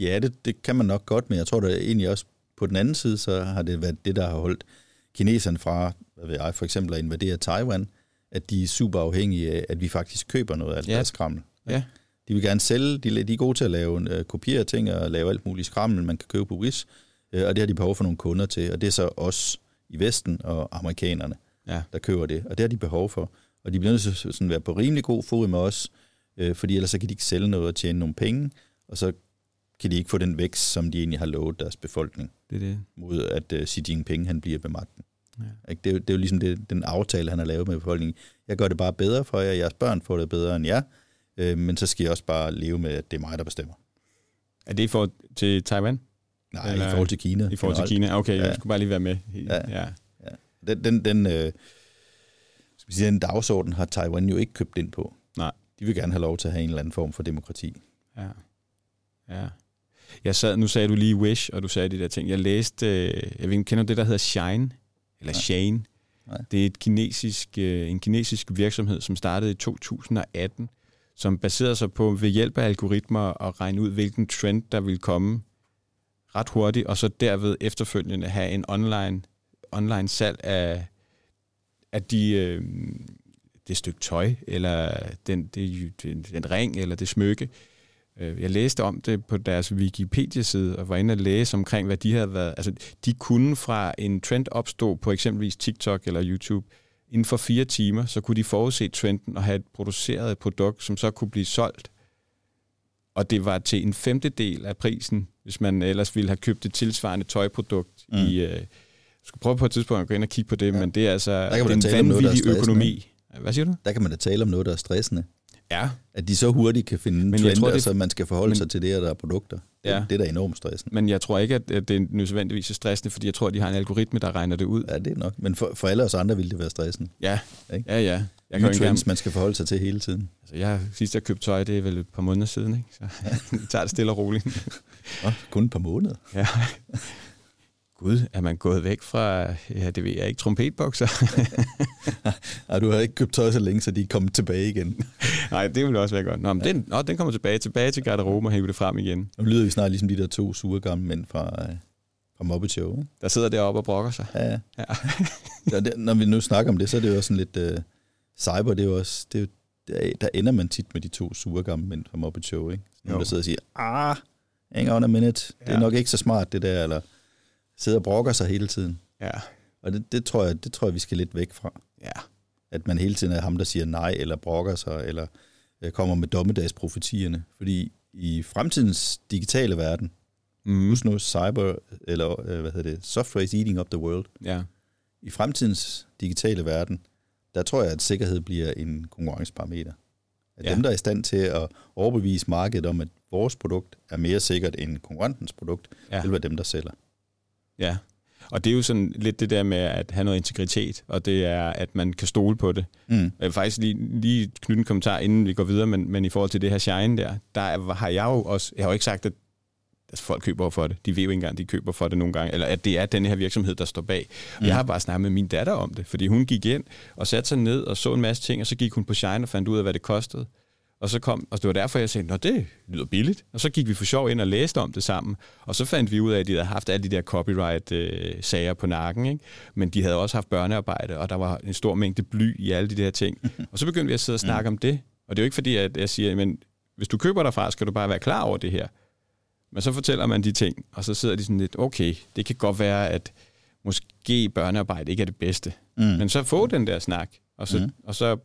Ja, det, det kan man nok godt, men jeg tror da egentlig også på den anden side, så har det været det, der har holdt kineserne fra, hvad ved jeg, for eksempel at invadere Taiwan, at de er super afhængige af, at vi faktisk køber noget af alt ja. deres skrammel. Ja. De vil gerne sælge, de, de er gode til at lave, uh, kopiere ting og lave alt muligt skrammel, man kan købe på Wish, uh, og det har de behov for nogle kunder til, og det er så os i Vesten og amerikanerne, ja. der køber det, og det har de behov for. Og de bliver nødt til at sådan være på rimelig god fod med os, uh, fordi ellers så kan de ikke sælge noget og tjene nogle penge, og så kan de ikke få den vækst, som de egentlig har lovet deres befolkning. Det er det. Mod at uh, Xi Jinping han bliver ved magten. Ja. Det, er jo, det er jo ligesom det, den aftale, han har lavet med befolkningen. Jeg gør det bare bedre for jer, jeres børn får det bedre end jer, øh, men så skal jeg også bare leve med, at det er mig, der bestemmer. Er det i forhold til Taiwan? Nej, Eller, i forhold til Kina. I forhold til Kina, okay, ja. jeg skulle bare lige være med. Ja. ja. Den, den, den, øh, skal vi sige, den dagsorden har Taiwan jo ikke købt ind på. Nej. De vil gerne have lov til at have en eller anden form for demokrati. Ja. Ja. Jeg sad, nu sagde du lige Wish, og du sagde de der ting. Jeg læste, øh, jeg ved ikke, kender du det, der hedder Shine? Eller Nej. Shane? Nej. Det er et kinesisk, øh, en kinesisk virksomhed, som startede i 2018, som baserede sig på ved hjælp af algoritmer at regne ud, hvilken trend der vil komme ret hurtigt, og så derved efterfølgende have en online, online salg af, af de, øh, det stykke tøj, eller den, det, den, den ring, eller det smykke. Øh, jeg læste om det på deres Wikipedia-side, og var inde og læse omkring, hvad de havde været. Altså, de kunne fra en trend opstå på eksempelvis TikTok eller YouTube, inden for fire timer, så kunne de forudse trenden og have produceret et produkt, som så kunne blive solgt. Og det var til en femtedel af prisen, hvis man ellers ville have købt et tilsvarende tøjprodukt mm. i... Øh, skulle prøve på et tidspunkt at gå ind og kigge på det, ja. men det er altså en vanvittig økonomi. Hvad siger du? Der kan man da tale om noget, der er stressende. Ja. At de så hurtigt kan finde men trender, tror, det... så man skal forholde men... sig til det, der er produkter. Ja. Det, det er da enormt stressende. Men jeg tror ikke, at det er nødvendigvis er stressende, fordi jeg tror, at de har en algoritme, der regner det ud. Ja, det er nok. Men for, for alle os andre ville det være stressende. Ja, ikke? ja, ja. Jeg kan trends, gerne... man skal forholde sig til hele tiden. Altså, jeg, sidst jeg købte tøj, det er vel et par måneder siden, ikke? så jeg <laughs> tager det stille og roligt. Nå, kun et par måneder? Ja. Gud, er man gået væk fra, ja, det ved jeg ikke, trompetbokser? <laughs> Nej, du har ikke købt tøj så længe, så de er kommet tilbage igen. <laughs> Nej, det ville også være godt. Nå, men ja. den, nå, den kommer tilbage, tilbage til garderoben og hæver det frem igen. Nu lyder vi snart ligesom de der to sure gamle mænd fra, øh, fra Muppet Show. Ikke? Der sidder deroppe og brokker sig. Ja, ja. <laughs> ja. der, når vi nu snakker om det, så er det jo også sådan lidt... Uh, cyber, det er jo også... Det er jo, der, der ender man tit med de to sure gamle mænd fra Muppet Show, ikke? Nogle, der sidder og siger, ah, hang on a minute, det er nok ikke så smart, det der, eller sidder og brokker sig hele tiden. Ja. Og det, det, tror jeg, det tror jeg, vi skal lidt væk fra. Ja. At man hele tiden er ham, der siger nej, eller brokker sig, eller øh, kommer med dommedagsprofetierne. Fordi i fremtidens digitale verden, mm. husk nu cyber, eller øh, hvad hedder det, software is eating up the world. Ja. I fremtidens digitale verden, der tror jeg, at sikkerhed bliver en konkurrenceparameter. At ja. dem, der er i stand til at overbevise markedet om, at vores produkt er mere sikkert end konkurrentens produkt, ja. vil være dem, der sælger. Ja, og det er jo sådan lidt det der med at have noget integritet, og det er, at man kan stole på det. Mm. Jeg vil faktisk lige, lige knytte en kommentar, inden vi går videre, men, men i forhold til det her Shine der, der har jeg jo også, jeg har jo ikke sagt, at altså folk køber for det. De ved jo ikke engang, de køber for det nogle gange, eller at det er den her virksomhed, der står bag. Mm. Jeg har bare snakket med min datter om det, fordi hun gik ind og satte sig ned og så en masse ting, og så gik hun på Shine og fandt ud af, hvad det kostede. Og så kom, og det var derfor, jeg sagde, at det lyder billigt. Og så gik vi for sjov ind og læste om det sammen. Og så fandt vi ud af, at de havde haft alle de der copyright-sager øh, på nakken. Ikke? Men de havde også haft børnearbejde, og der var en stor mængde bly i alle de der ting. <laughs> Og så begyndte vi at sidde og snakke mm. om det. Og det er jo ikke fordi, at jeg siger, men hvis du køber derfra, skal du bare være klar over det her. Men så fortæller man de ting, og så sidder de sådan lidt, okay, det kan godt være, at måske børnearbejde ikke er det bedste. Mm. Men så få den der snak, og så, mm. og så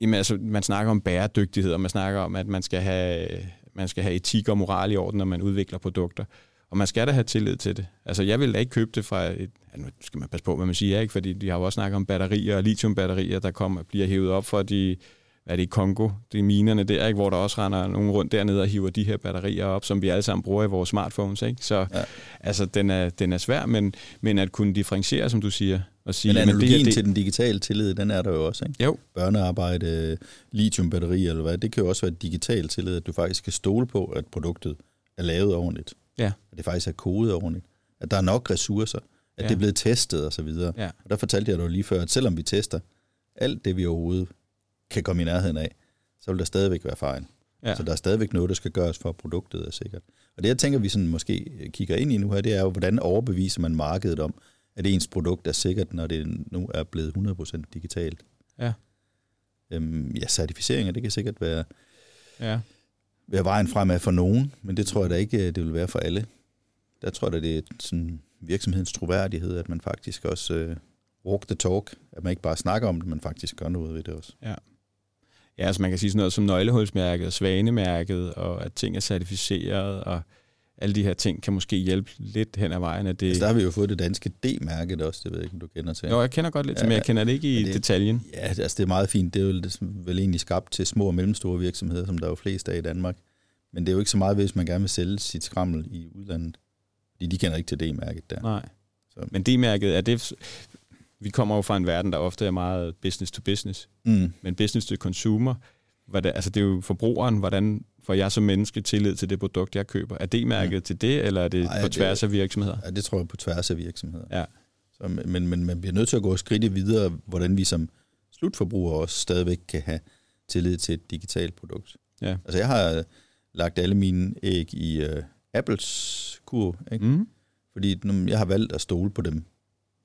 Jamen, altså, man snakker om bæredygtighed, og man snakker om, at man skal have, man skal have etik og moral i orden, når man udvikler produkter. Og man skal da have tillid til det. Altså, jeg vil da ikke købe det fra et... Ja, nu skal man passe på, hvad man siger, ikke? Fordi de har jo også snakket om batterier og lithiumbatterier, der kommer, bliver hævet op for de hvad er det i Kongo, det er minerne der, ikke, hvor der også render nogen rundt dernede og hiver de her batterier op, som vi alle sammen bruger i vores smartphones. Ikke? Så ja. altså, den er, den er svær, men, men at kunne differentiere, som du siger, og sige, men analogien det, det, til den digitale tillid, den er der jo også. Ikke? Jo. Børnearbejde, lithiumbatterier eller hvad, det kan jo også være digital tillid, at du faktisk kan stole på, at produktet er lavet ordentligt. Ja. At det faktisk er kodet ordentligt. At der er nok ressourcer. At ja. det er blevet testet og så videre. Ja. Og der fortalte jeg dig lige før, at selvom vi tester alt det, vi overhovedet kan komme i nærheden af, så vil der stadigvæk være fejl. Ja. Så der er stadigvæk noget, der skal gøres for, at produktet er sikkert. Og det, jeg tænker, vi sådan måske kigger ind i nu her, det er jo, hvordan overbeviser man markedet om, at ens produkt er sikkert, når det nu er blevet 100% digitalt. Ja. Øhm, ja, certificeringer, det kan sikkert være, ja. være vejen fremad for nogen, men det tror jeg da ikke, det vil være for alle. Der tror jeg, det er sådan virksomhedens troværdighed, at man faktisk også uh, walk the talk, at man ikke bare snakker om det, men faktisk gør noget ved det også. Ja. Ja, altså man kan sige sådan noget som nøglehulsmærket svanemærket, og at ting er certificeret, og alle de her ting kan måske hjælpe lidt hen ad vejen. At det... Altså, der har vi jo fået det danske D-mærke også, det ved jeg ikke, om du kender til. Jo, jeg kender godt lidt til, ja, men jeg kender det ikke i det, detaljen. Ja, altså det er meget fint. Det er jo vel egentlig skabt til små og mellemstore virksomheder, som der er jo flest af i Danmark. Men det er jo ikke så meget, hvis man gerne vil sælge sit skrammel i udlandet. Fordi de kender ikke til D-mærket der. Nej. Så. Men D-mærket, er det, vi kommer jo fra en verden, der ofte er meget business to business, mm. men business to consumer, hvad det, altså det er jo forbrugeren, hvordan får jeg som menneske tillid til det produkt, jeg køber? Er det mærket ja. til det, eller er det Ej, på tværs af virksomheder? Ja, det tror jeg på tværs af virksomheder. Ja. Så, men, men man bliver nødt til at gå skridt videre, hvordan vi som slutforbrugere også stadigvæk kan have tillid til et digitalt produkt. Ja. Altså jeg har lagt alle mine æg i uh, Apples kurv, ikke? Mm. Fordi jeg har valgt at stole på dem.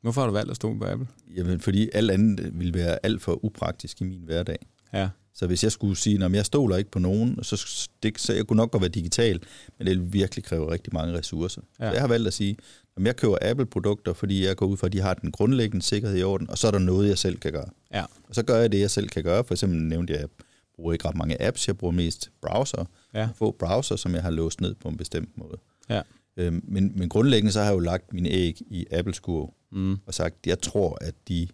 Hvorfor har du valgt at stole på Apple? Jamen, fordi alt andet ville være alt for upraktisk i min hverdag. Ja. Så hvis jeg skulle sige, at jeg stoler ikke på nogen, så, det, så jeg kunne nok godt være digital, men det vil virkelig kræve rigtig mange ressourcer. Ja. Så jeg har valgt at sige, at jeg køber Apple-produkter, fordi jeg går ud fra, at de har den grundlæggende sikkerhed i orden, og så er der noget, jeg selv kan gøre. Ja. Og så gør jeg det, jeg selv kan gøre. For eksempel nævnte jeg, at jeg bruger ikke ret mange apps, jeg bruger mest browser. Ja. Få browser, som jeg har låst ned på en bestemt måde. Ja. Øhm, men, men grundlæggende så har jeg jo lagt mine æg i Apples kurv, mm. og sagt, at jeg tror, at de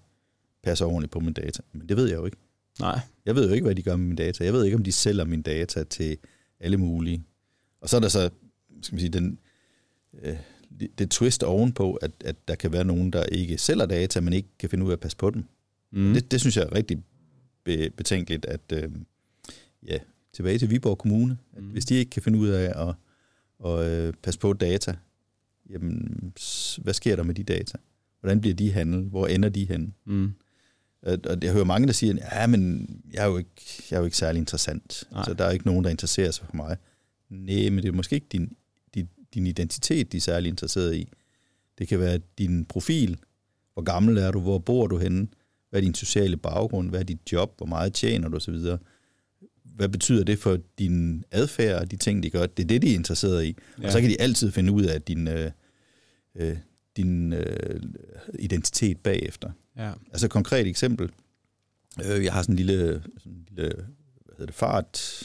passer ordentligt på mine data. Men det ved jeg jo ikke. Nej. Jeg ved jo ikke, hvad de gør med mine data. Jeg ved ikke, om de sælger mine data til alle mulige. Og så er der så, skal man sige, den, øh, det twist ovenpå, at, at der kan være nogen, der ikke sælger data, men ikke kan finde ud af at passe på dem. Mm. Det, det synes jeg er rigtig be, betænkeligt, at øh, ja, tilbage til Viborg Kommune, at mm. hvis de ikke kan finde ud af at, at øh, passe på data, jamen, hvad sker der med de data? Hvordan bliver de handlet? Hvor ender de hen? Mm. Og jeg hører mange, der siger, ja, men jeg er jo ikke, jeg er jo ikke særlig interessant. Nej. Så der er ikke nogen, der interesserer sig for mig. Nej, men det er måske ikke din, din, din identitet, de er særlig interesseret i. Det kan være din profil. Hvor gammel er du? Hvor bor du henne? Hvad er din sociale baggrund? Hvad er dit job? Hvor meget tjener du? osv. Hvad betyder det for din adfærd og de ting, de gør? Det er det, de er interesseret i. Ja. Og så kan de altid finde ud af din, øh, øh, din øh, identitet bagefter. Ja. Altså et konkret eksempel. Øh, jeg har sådan en lille, sådan en lille hvad hedder det, fart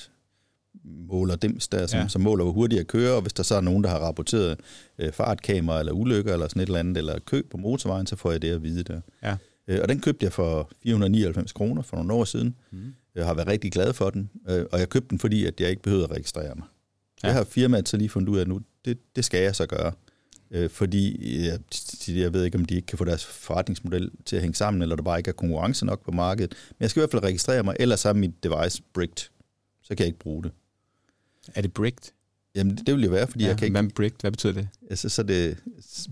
måler dims der, som, ja. som måler, hvor hurtigt jeg kører, og hvis der så er nogen, der har rapporteret øh, fartkamera eller ulykker eller sådan et eller andet, eller kø på motorvejen, så får jeg det at vide der. Ja. Øh, og den købte jeg for 499 kroner for nogle år siden. Mm. Jeg har været rigtig glad for den, øh, og jeg købte den, fordi at jeg ikke behøvede at registrere mig. Ja. Jeg har firmaet så lige fundet ud af nu, det, det skal jeg så gøre. Øh, fordi jeg, jeg ved ikke, om de ikke kan få deres forretningsmodel til at hænge sammen, eller der bare ikke er konkurrence nok på markedet. Men jeg skal i hvert fald registrere mig, ellers er mit device bricked. Så kan jeg ikke bruge det. Er det bricked? Jamen, det vil jo være, fordi ja, jeg kan ikke... Hvad bricked? Hvad betyder det? Altså, så er det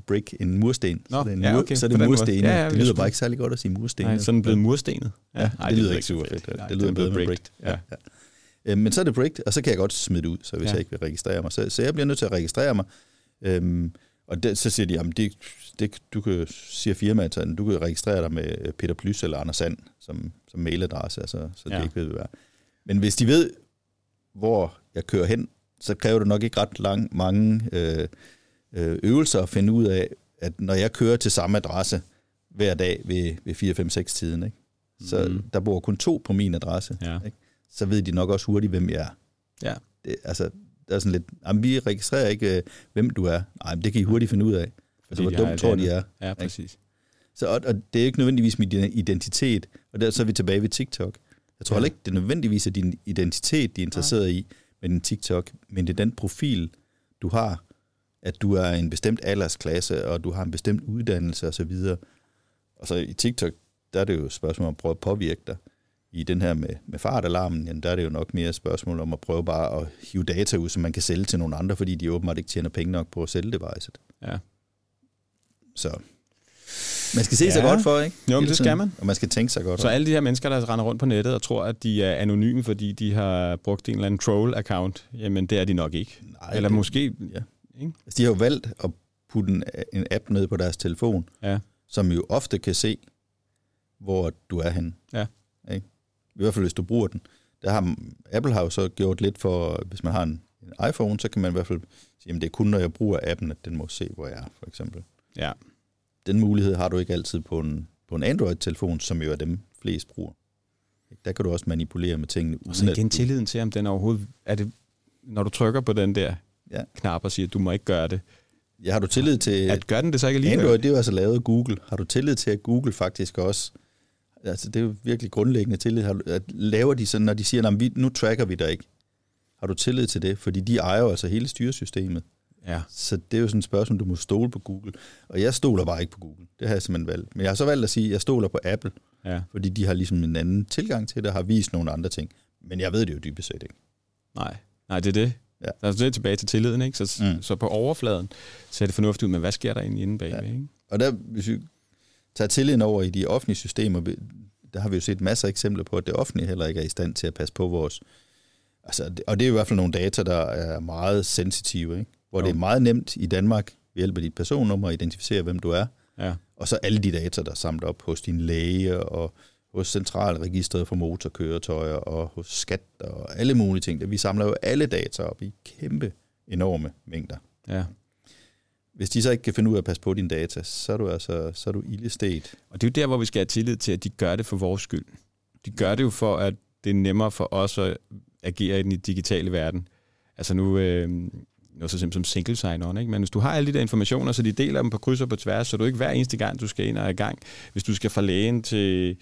brick, en mursten. Nå, så er det, en ja, okay, så er det mursten. Ja, ja, det lyder bare ikke særlig godt at sige mursten. Nej, sådan blevet murstenet. Ja, ja det, det lyder ikke super fedt. Nej, det lyder bedre med bricked. Ja. Ja. Ja. Men så er det bricked, og så kan jeg godt smide det ud, så hvis ja. jeg ikke vil registrere mig. Så, så jeg bliver nødt til at registrere mig. Øhm, og det, så siger de, jamen det, det, du kan, siger firmaet, du kan registrere dig med Peter Plys eller Anders Sand som, som mailadresse, altså, så det ja. ikke ved, hvad Men hvis de ved, hvor jeg kører hen, så kræver det nok ikke ret lang, mange øh, øvelser at finde ud af, at når jeg kører til samme adresse hver dag ved, ved 4, 5, 6 tiden, ikke? så mm. der bor kun to på min adresse, ja. ikke? så ved de nok også hurtigt, hvem jeg er. Ja. Det, altså, der er sådan lidt, jamen, vi registrerer ikke, øh, hvem du er. Nej, men det kan I hurtigt finde ud af. Altså, hvor dumt tror de er. Ja, præcis. Så, og, og det er ikke nødvendigvis min identitet, og der så er vi tilbage ved TikTok. Jeg tror ja. ikke, det er nødvendigvis er din identitet, de er interesseret Nej. i med din TikTok, men det er den profil, du har, at du er en bestemt aldersklasse, og du har en bestemt uddannelse osv. Og så i TikTok, der er det jo et spørgsmål om at prøve at påvirke dig i den her med, med fartalarmen, jamen, der er det jo nok mere et spørgsmål om at prøve bare at hive data ud, som man kan sælge til nogle andre, fordi de åbenbart ikke tjener penge nok på at sælge devicet. Ja. Så man skal se ja. sig godt for, ikke? Jo, men det skal man. Og man skal tænke sig godt Så alle de her mennesker, der render rundt på nettet og tror, at de er anonyme, fordi de har brugt en eller anden troll-account, jamen det er de nok ikke. Nej, eller det, måske... Ja. Ikke? Altså, de har jo valgt at putte en, en app ned på deres telefon, ja. som jo ofte kan se, hvor du er henne. Ja. I hvert fald, hvis du bruger den. Der har, Apple har jo så gjort lidt for, hvis man har en, en iPhone, så kan man i hvert fald sige, at det er kun, når jeg bruger appen, at den må se, hvor jeg er, for eksempel. Ja. Den mulighed har du ikke altid på en, på en Android-telefon, som jo er dem flest bruger. Der kan du også manipulere med tingene. Og så igen tilliden til, om den overhovedet... Er det, når du trykker på den der ja. knap og siger, at du må ikke gøre det. Ja, har du tillid til... At gør den det så ikke alligevel? Android, det er jo altså lavet af Google. Har du tillid til, at Google faktisk også Altså, det er jo virkelig grundlæggende tillid. At laver de sådan, når de siger, vi, nu tracker vi dig ikke. Har du tillid til det? Fordi de ejer jo altså hele styresystemet. Ja. Så det er jo sådan et spørgsmål, du må stole på Google. Og jeg stoler bare ikke på Google. Det har jeg simpelthen valgt. Men jeg har så valgt at sige, at jeg stoler på Apple. Ja. Fordi de har ligesom en anden tilgang til det, og har vist nogle andre ting. Men jeg ved det jo dybest set ikke. Nej, Nej det er det. Ja. Det er tilbage til tilliden, ikke? Så, mm. så på overfladen ser det fornuftigt ud, men hvad sker der egentlig inde bagved, ja. ikke? Og der, hvis vi tager tilliden over i de offentlige systemer, der har vi jo set masser af eksempler på, at det offentlige heller ikke er i stand til at passe på vores... Altså, og det er i hvert fald nogle data, der er meget sensitive, ikke? hvor jo. det er meget nemt i Danmark ved hjælp af dit personnummer at identificere, hvem du er. Ja. Og så alle de data, der er samlet op hos din læge og hos Centralregistret for motorkøretøjer og hos skat og alle mulige ting. Vi samler jo alle data op i kæmpe, enorme mængder. Ja. Hvis de så ikke kan finde ud af at passe på dine data, så er du altså så er du ildestet. Og det er jo der, hvor vi skal have tillid til, at de gør det for vores skyld. De gør det jo for, at det er nemmere for os at agere i den digitale verden. Altså nu, øh, noget så simpelt som single sign-on, ikke? men hvis du har alle de der informationer, så de deler dem på kryds og på tværs, så du ikke hver eneste gang, du skal ind og i gang, hvis du skal fra lægen til,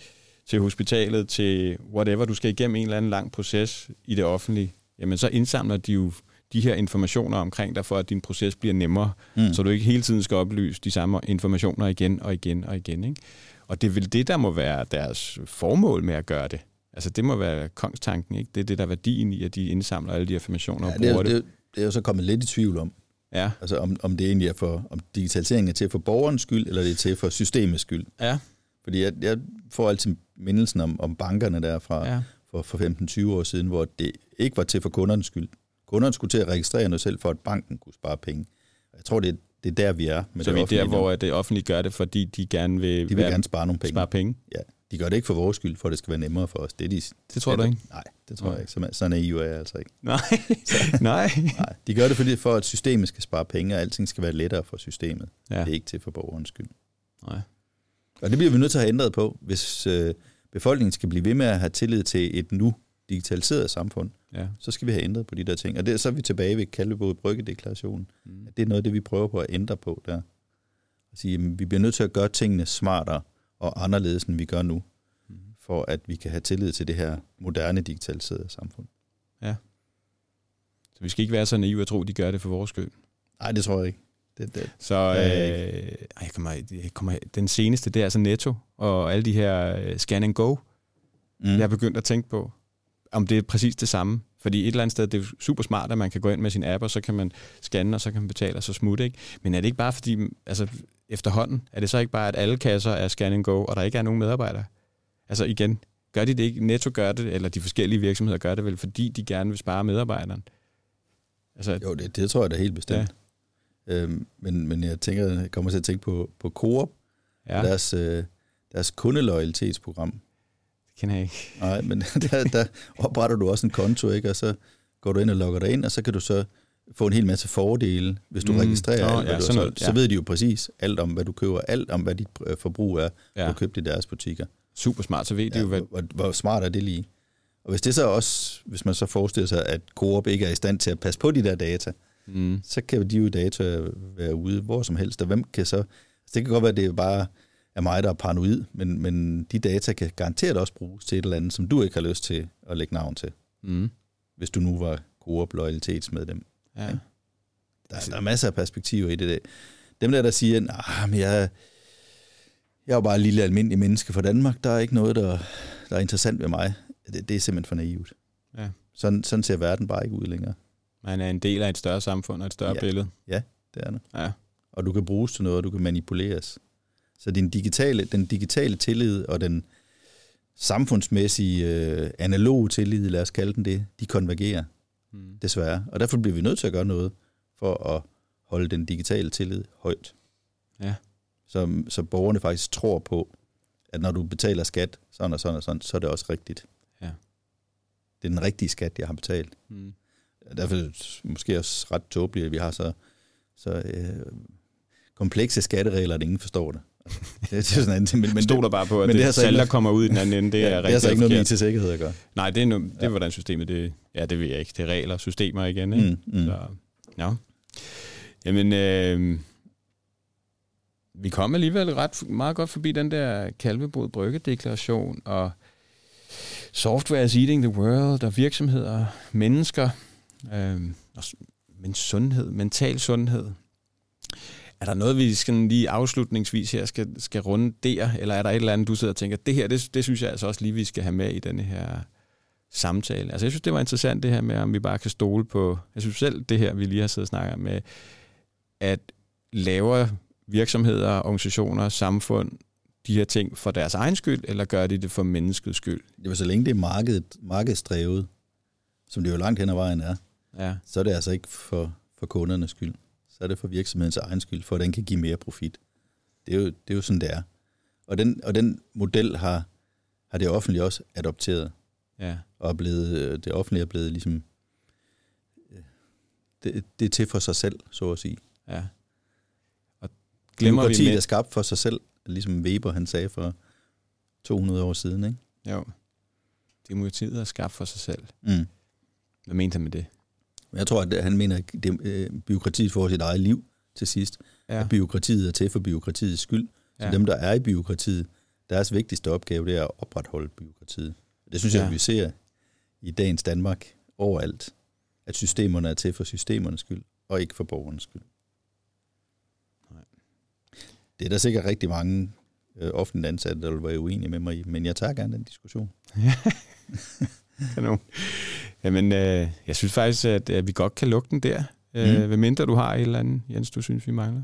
til hospitalet, til whatever, du skal igennem en eller anden lang proces i det offentlige, jamen så indsamler de jo de her informationer omkring dig, for at din proces bliver nemmere, mm. så du ikke hele tiden skal oplyse de samme informationer igen og igen og igen. Ikke? Og det er vel det, der må være deres formål med at gøre det. Altså det må være kongstanken, ikke? Det er det, der er værdien i, at de indsamler alle de informationer ja, og bruger det. Er, det. Det er jo så kommet lidt i tvivl om. Ja. Altså om, om det egentlig er for, om digitaliseringen er til for borgerens skyld, eller det er til for systemets skyld. Ja. Fordi jeg, jeg får altid mindelsen om, om bankerne der fra ja. for, for 15-20 år siden, hvor det ikke var til for kundernes skyld. Kunderne skulle til at registrere noget selv, for at banken kunne spare penge. Jeg tror, det er, det er der, vi er. Med så det vi er der, hvor det offentlige gør det, fordi de gerne vil, de vil være, gerne spare nogle penge. Spare penge? Ja. De gør det ikke for vores skyld, for at det skal være nemmere for os. Det, er de, det tror du ikke? Nej, det tror Nej. jeg ikke. Så, så naiv er jeg altså ikke. Nej. <laughs> Nej. Nej. De gør det fordi, for, at systemet skal spare penge, og alting skal være lettere for systemet. Ja. Det er ikke til for borgerens skyld. Nej. Og det bliver vi nødt til at have ændret på, hvis øh, befolkningen skal blive ved med at have tillid til et nu digitaliseret samfund. Ja. Så skal vi have ændret på de der ting. Og det, så er vi tilbage ved Kalvebod Bryggedeklarationen. Mm. Det er noget af det, vi prøver på at ændre på der. At sige, at vi bliver nødt til at gøre tingene smartere og anderledes, end vi gør nu, mm. for at vi kan have tillid til det her moderne digitaliserede samfund. Ja. Så vi skal ikke være så naive og tro, at de gør det for vores skyld. Nej, det tror jeg ikke. Det, det, så øh, jeg kommer, jeg kommer, den seneste, det er altså Netto, og alle de her uh, scan and go, mm. jeg har begyndt at tænke på, om det er præcis det samme. Fordi et eller andet sted, det er super smart, at man kan gå ind med sin app, og så kan man scanne, og så kan man betale, og så smutte. Ikke? Men er det ikke bare fordi, altså efterhånden, er det så ikke bare, at alle kasser er scan and go, og der ikke er nogen medarbejdere? Altså igen, gør de det ikke? Netto gør det, eller de forskellige virksomheder gør det vel, fordi de gerne vil spare medarbejderen? Altså, jo, det, det tror jeg da helt bestemt. Ja. Øhm, men, men jeg tænker, jeg kommer til at tænke på, på Coop, ja. deres, øh, deres kundelojalitetsprogram kender jeg ikke. Nej, men <laughs> der, der opretter du også en konto, ikke? og så går du ind og logger dig ind, og så kan du så få en hel masse fordele, hvis du mm. registrerer oh, alt, ja, du, så, noget, ja. så ved de jo præcis alt om, hvad du køber, alt om, hvad dit øh, forbrug er, ja. du købt i deres butikker. Super smart, så ved de ja, jo, hvad... Hvor, hvor smart er det lige? Og hvis det så også, hvis man så forestiller sig, at Coop ikke er i stand til at passe på de der data, mm. så kan de jo data være ude hvor som helst, og hvem kan så... Altså det kan godt være, at det er bare er mig, der er paranoid, men, men de data kan garanteret også bruges til et eller andet, som du ikke har lyst til at lægge navn til. Mm. Hvis du nu var Coop loyalitetsmedlem. Ja. Ja. Der, der er masser af perspektiver i det. Der. Dem der, der siger, nah, men jeg, jeg er jo bare et lille almindelig menneske fra Danmark, der er ikke noget, der, der er interessant ved mig. Det, det er simpelthen for naivt. Ja. Sådan, sådan ser verden bare ikke ud længere. Man er en del af et større samfund og et større ja. billede. Ja, det er det. Ja. Og du kan bruges til noget, og du kan manipuleres. Så din digitale, den digitale tillid og den samfundsmæssige øh, analoge tillid, lad os kalde den det, de konvergerer mm. desværre. Og derfor bliver vi nødt til at gøre noget for at holde den digitale tillid højt. Ja. Så, så borgerne faktisk tror på, at når du betaler skat, sådan og sådan og sådan, så er det også rigtigt. Ja. Det er den rigtige skat, jeg har betalt. Mm. Derfor er det måske også ret tåbeligt, at vi har så, så øh, komplekse skatteregler, at ingen forstår det. Det er sådan en ting. Men, men Stod der bare på, at men det, det salg, der kommer ud i den anden ende, det ja, er rigtig Det er altså ikke noget med til sikkerhed at gøre. Nej, det er, no, det er ja. hvordan systemet, det, ja, det ved jeg ikke. Det er regler, systemer igen. Ikke? Mm, mm. Så, ja. Jamen, øh, vi kom alligevel ret meget godt forbi den der kalvebod brygge-deklaration, og software is eating the world, og virksomheder, mennesker, øh, og men sundhed, mental sundhed, er der noget, vi skal lige afslutningsvis her skal, skal runde der, eller er der et eller andet, du sidder og tænker, det her, det, det synes jeg altså også lige, vi skal have med i denne her samtale. Altså jeg synes, det var interessant det her med, om vi bare kan stole på, jeg synes selv det her, vi lige har siddet og snakket med, at laver virksomheder, organisationer, samfund, de her ting for deres egen skyld, eller gør de det for menneskets skyld? Det var så længe det er markedet, markedsdrevet, som det jo langt hen ad vejen er, ja. så er det altså ikke for, for kundernes skyld. Så er det for virksomhedens egen skyld, for at den kan give mere profit. Det er jo, det er jo sådan, det er. Og den, og den model har, har det offentlige også adopteret. Ja. Og er blevet, det offentlige er blevet ligesom... øh, Det, det er til for sig selv, så at sige. Ja. Og glemmer vi Demokratiet med... er skabt for sig selv, ligesom Weber han sagde for 200 år siden. Ikke? Jo. Demokratiet er skabt for sig selv. Mm. Hvad mente han med det? Jeg tror, at han mener, at det, øh, byråkratiet får sit eget liv til sidst. Ja. Og byråkratiet er til for byråkratiets skyld. Så Ja. dem, der er i byråkratiet, deres vigtigste opgave, det er at opretholde byråkratiet. Det synes jeg, Ja. at vi ser i dagens Danmark overalt. At systemerne er til for systemernes skyld, og ikke for borgernes skyld. Nej. Det er der sikkert rigtig mange øh, offentligt ansatte, der vil være uenige med mig i, men jeg tager gerne den diskussion. <laughs> <laughs> Kanon. Jamen, øh, jeg synes faktisk, at, at vi godt kan lukke den der. Øh, Mm. Hvad mindre du har et eller andet, Jens, du synes, vi mangler?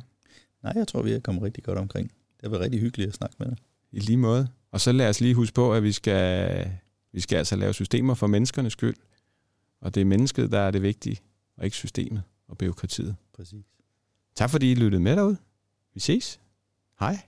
Nej, jeg tror, vi er kommet rigtig godt omkring. Det har været rigtig hyggeligt at snakke med dig. I lige måde. Og så lad os lige huske på, at vi skal, vi skal altså lave systemer for menneskernes skyld. Og det er mennesket, der er det vigtige, og ikke systemet og byråkratiet. Præcis. Tak fordi I lyttede med derude. Vi ses. Hej.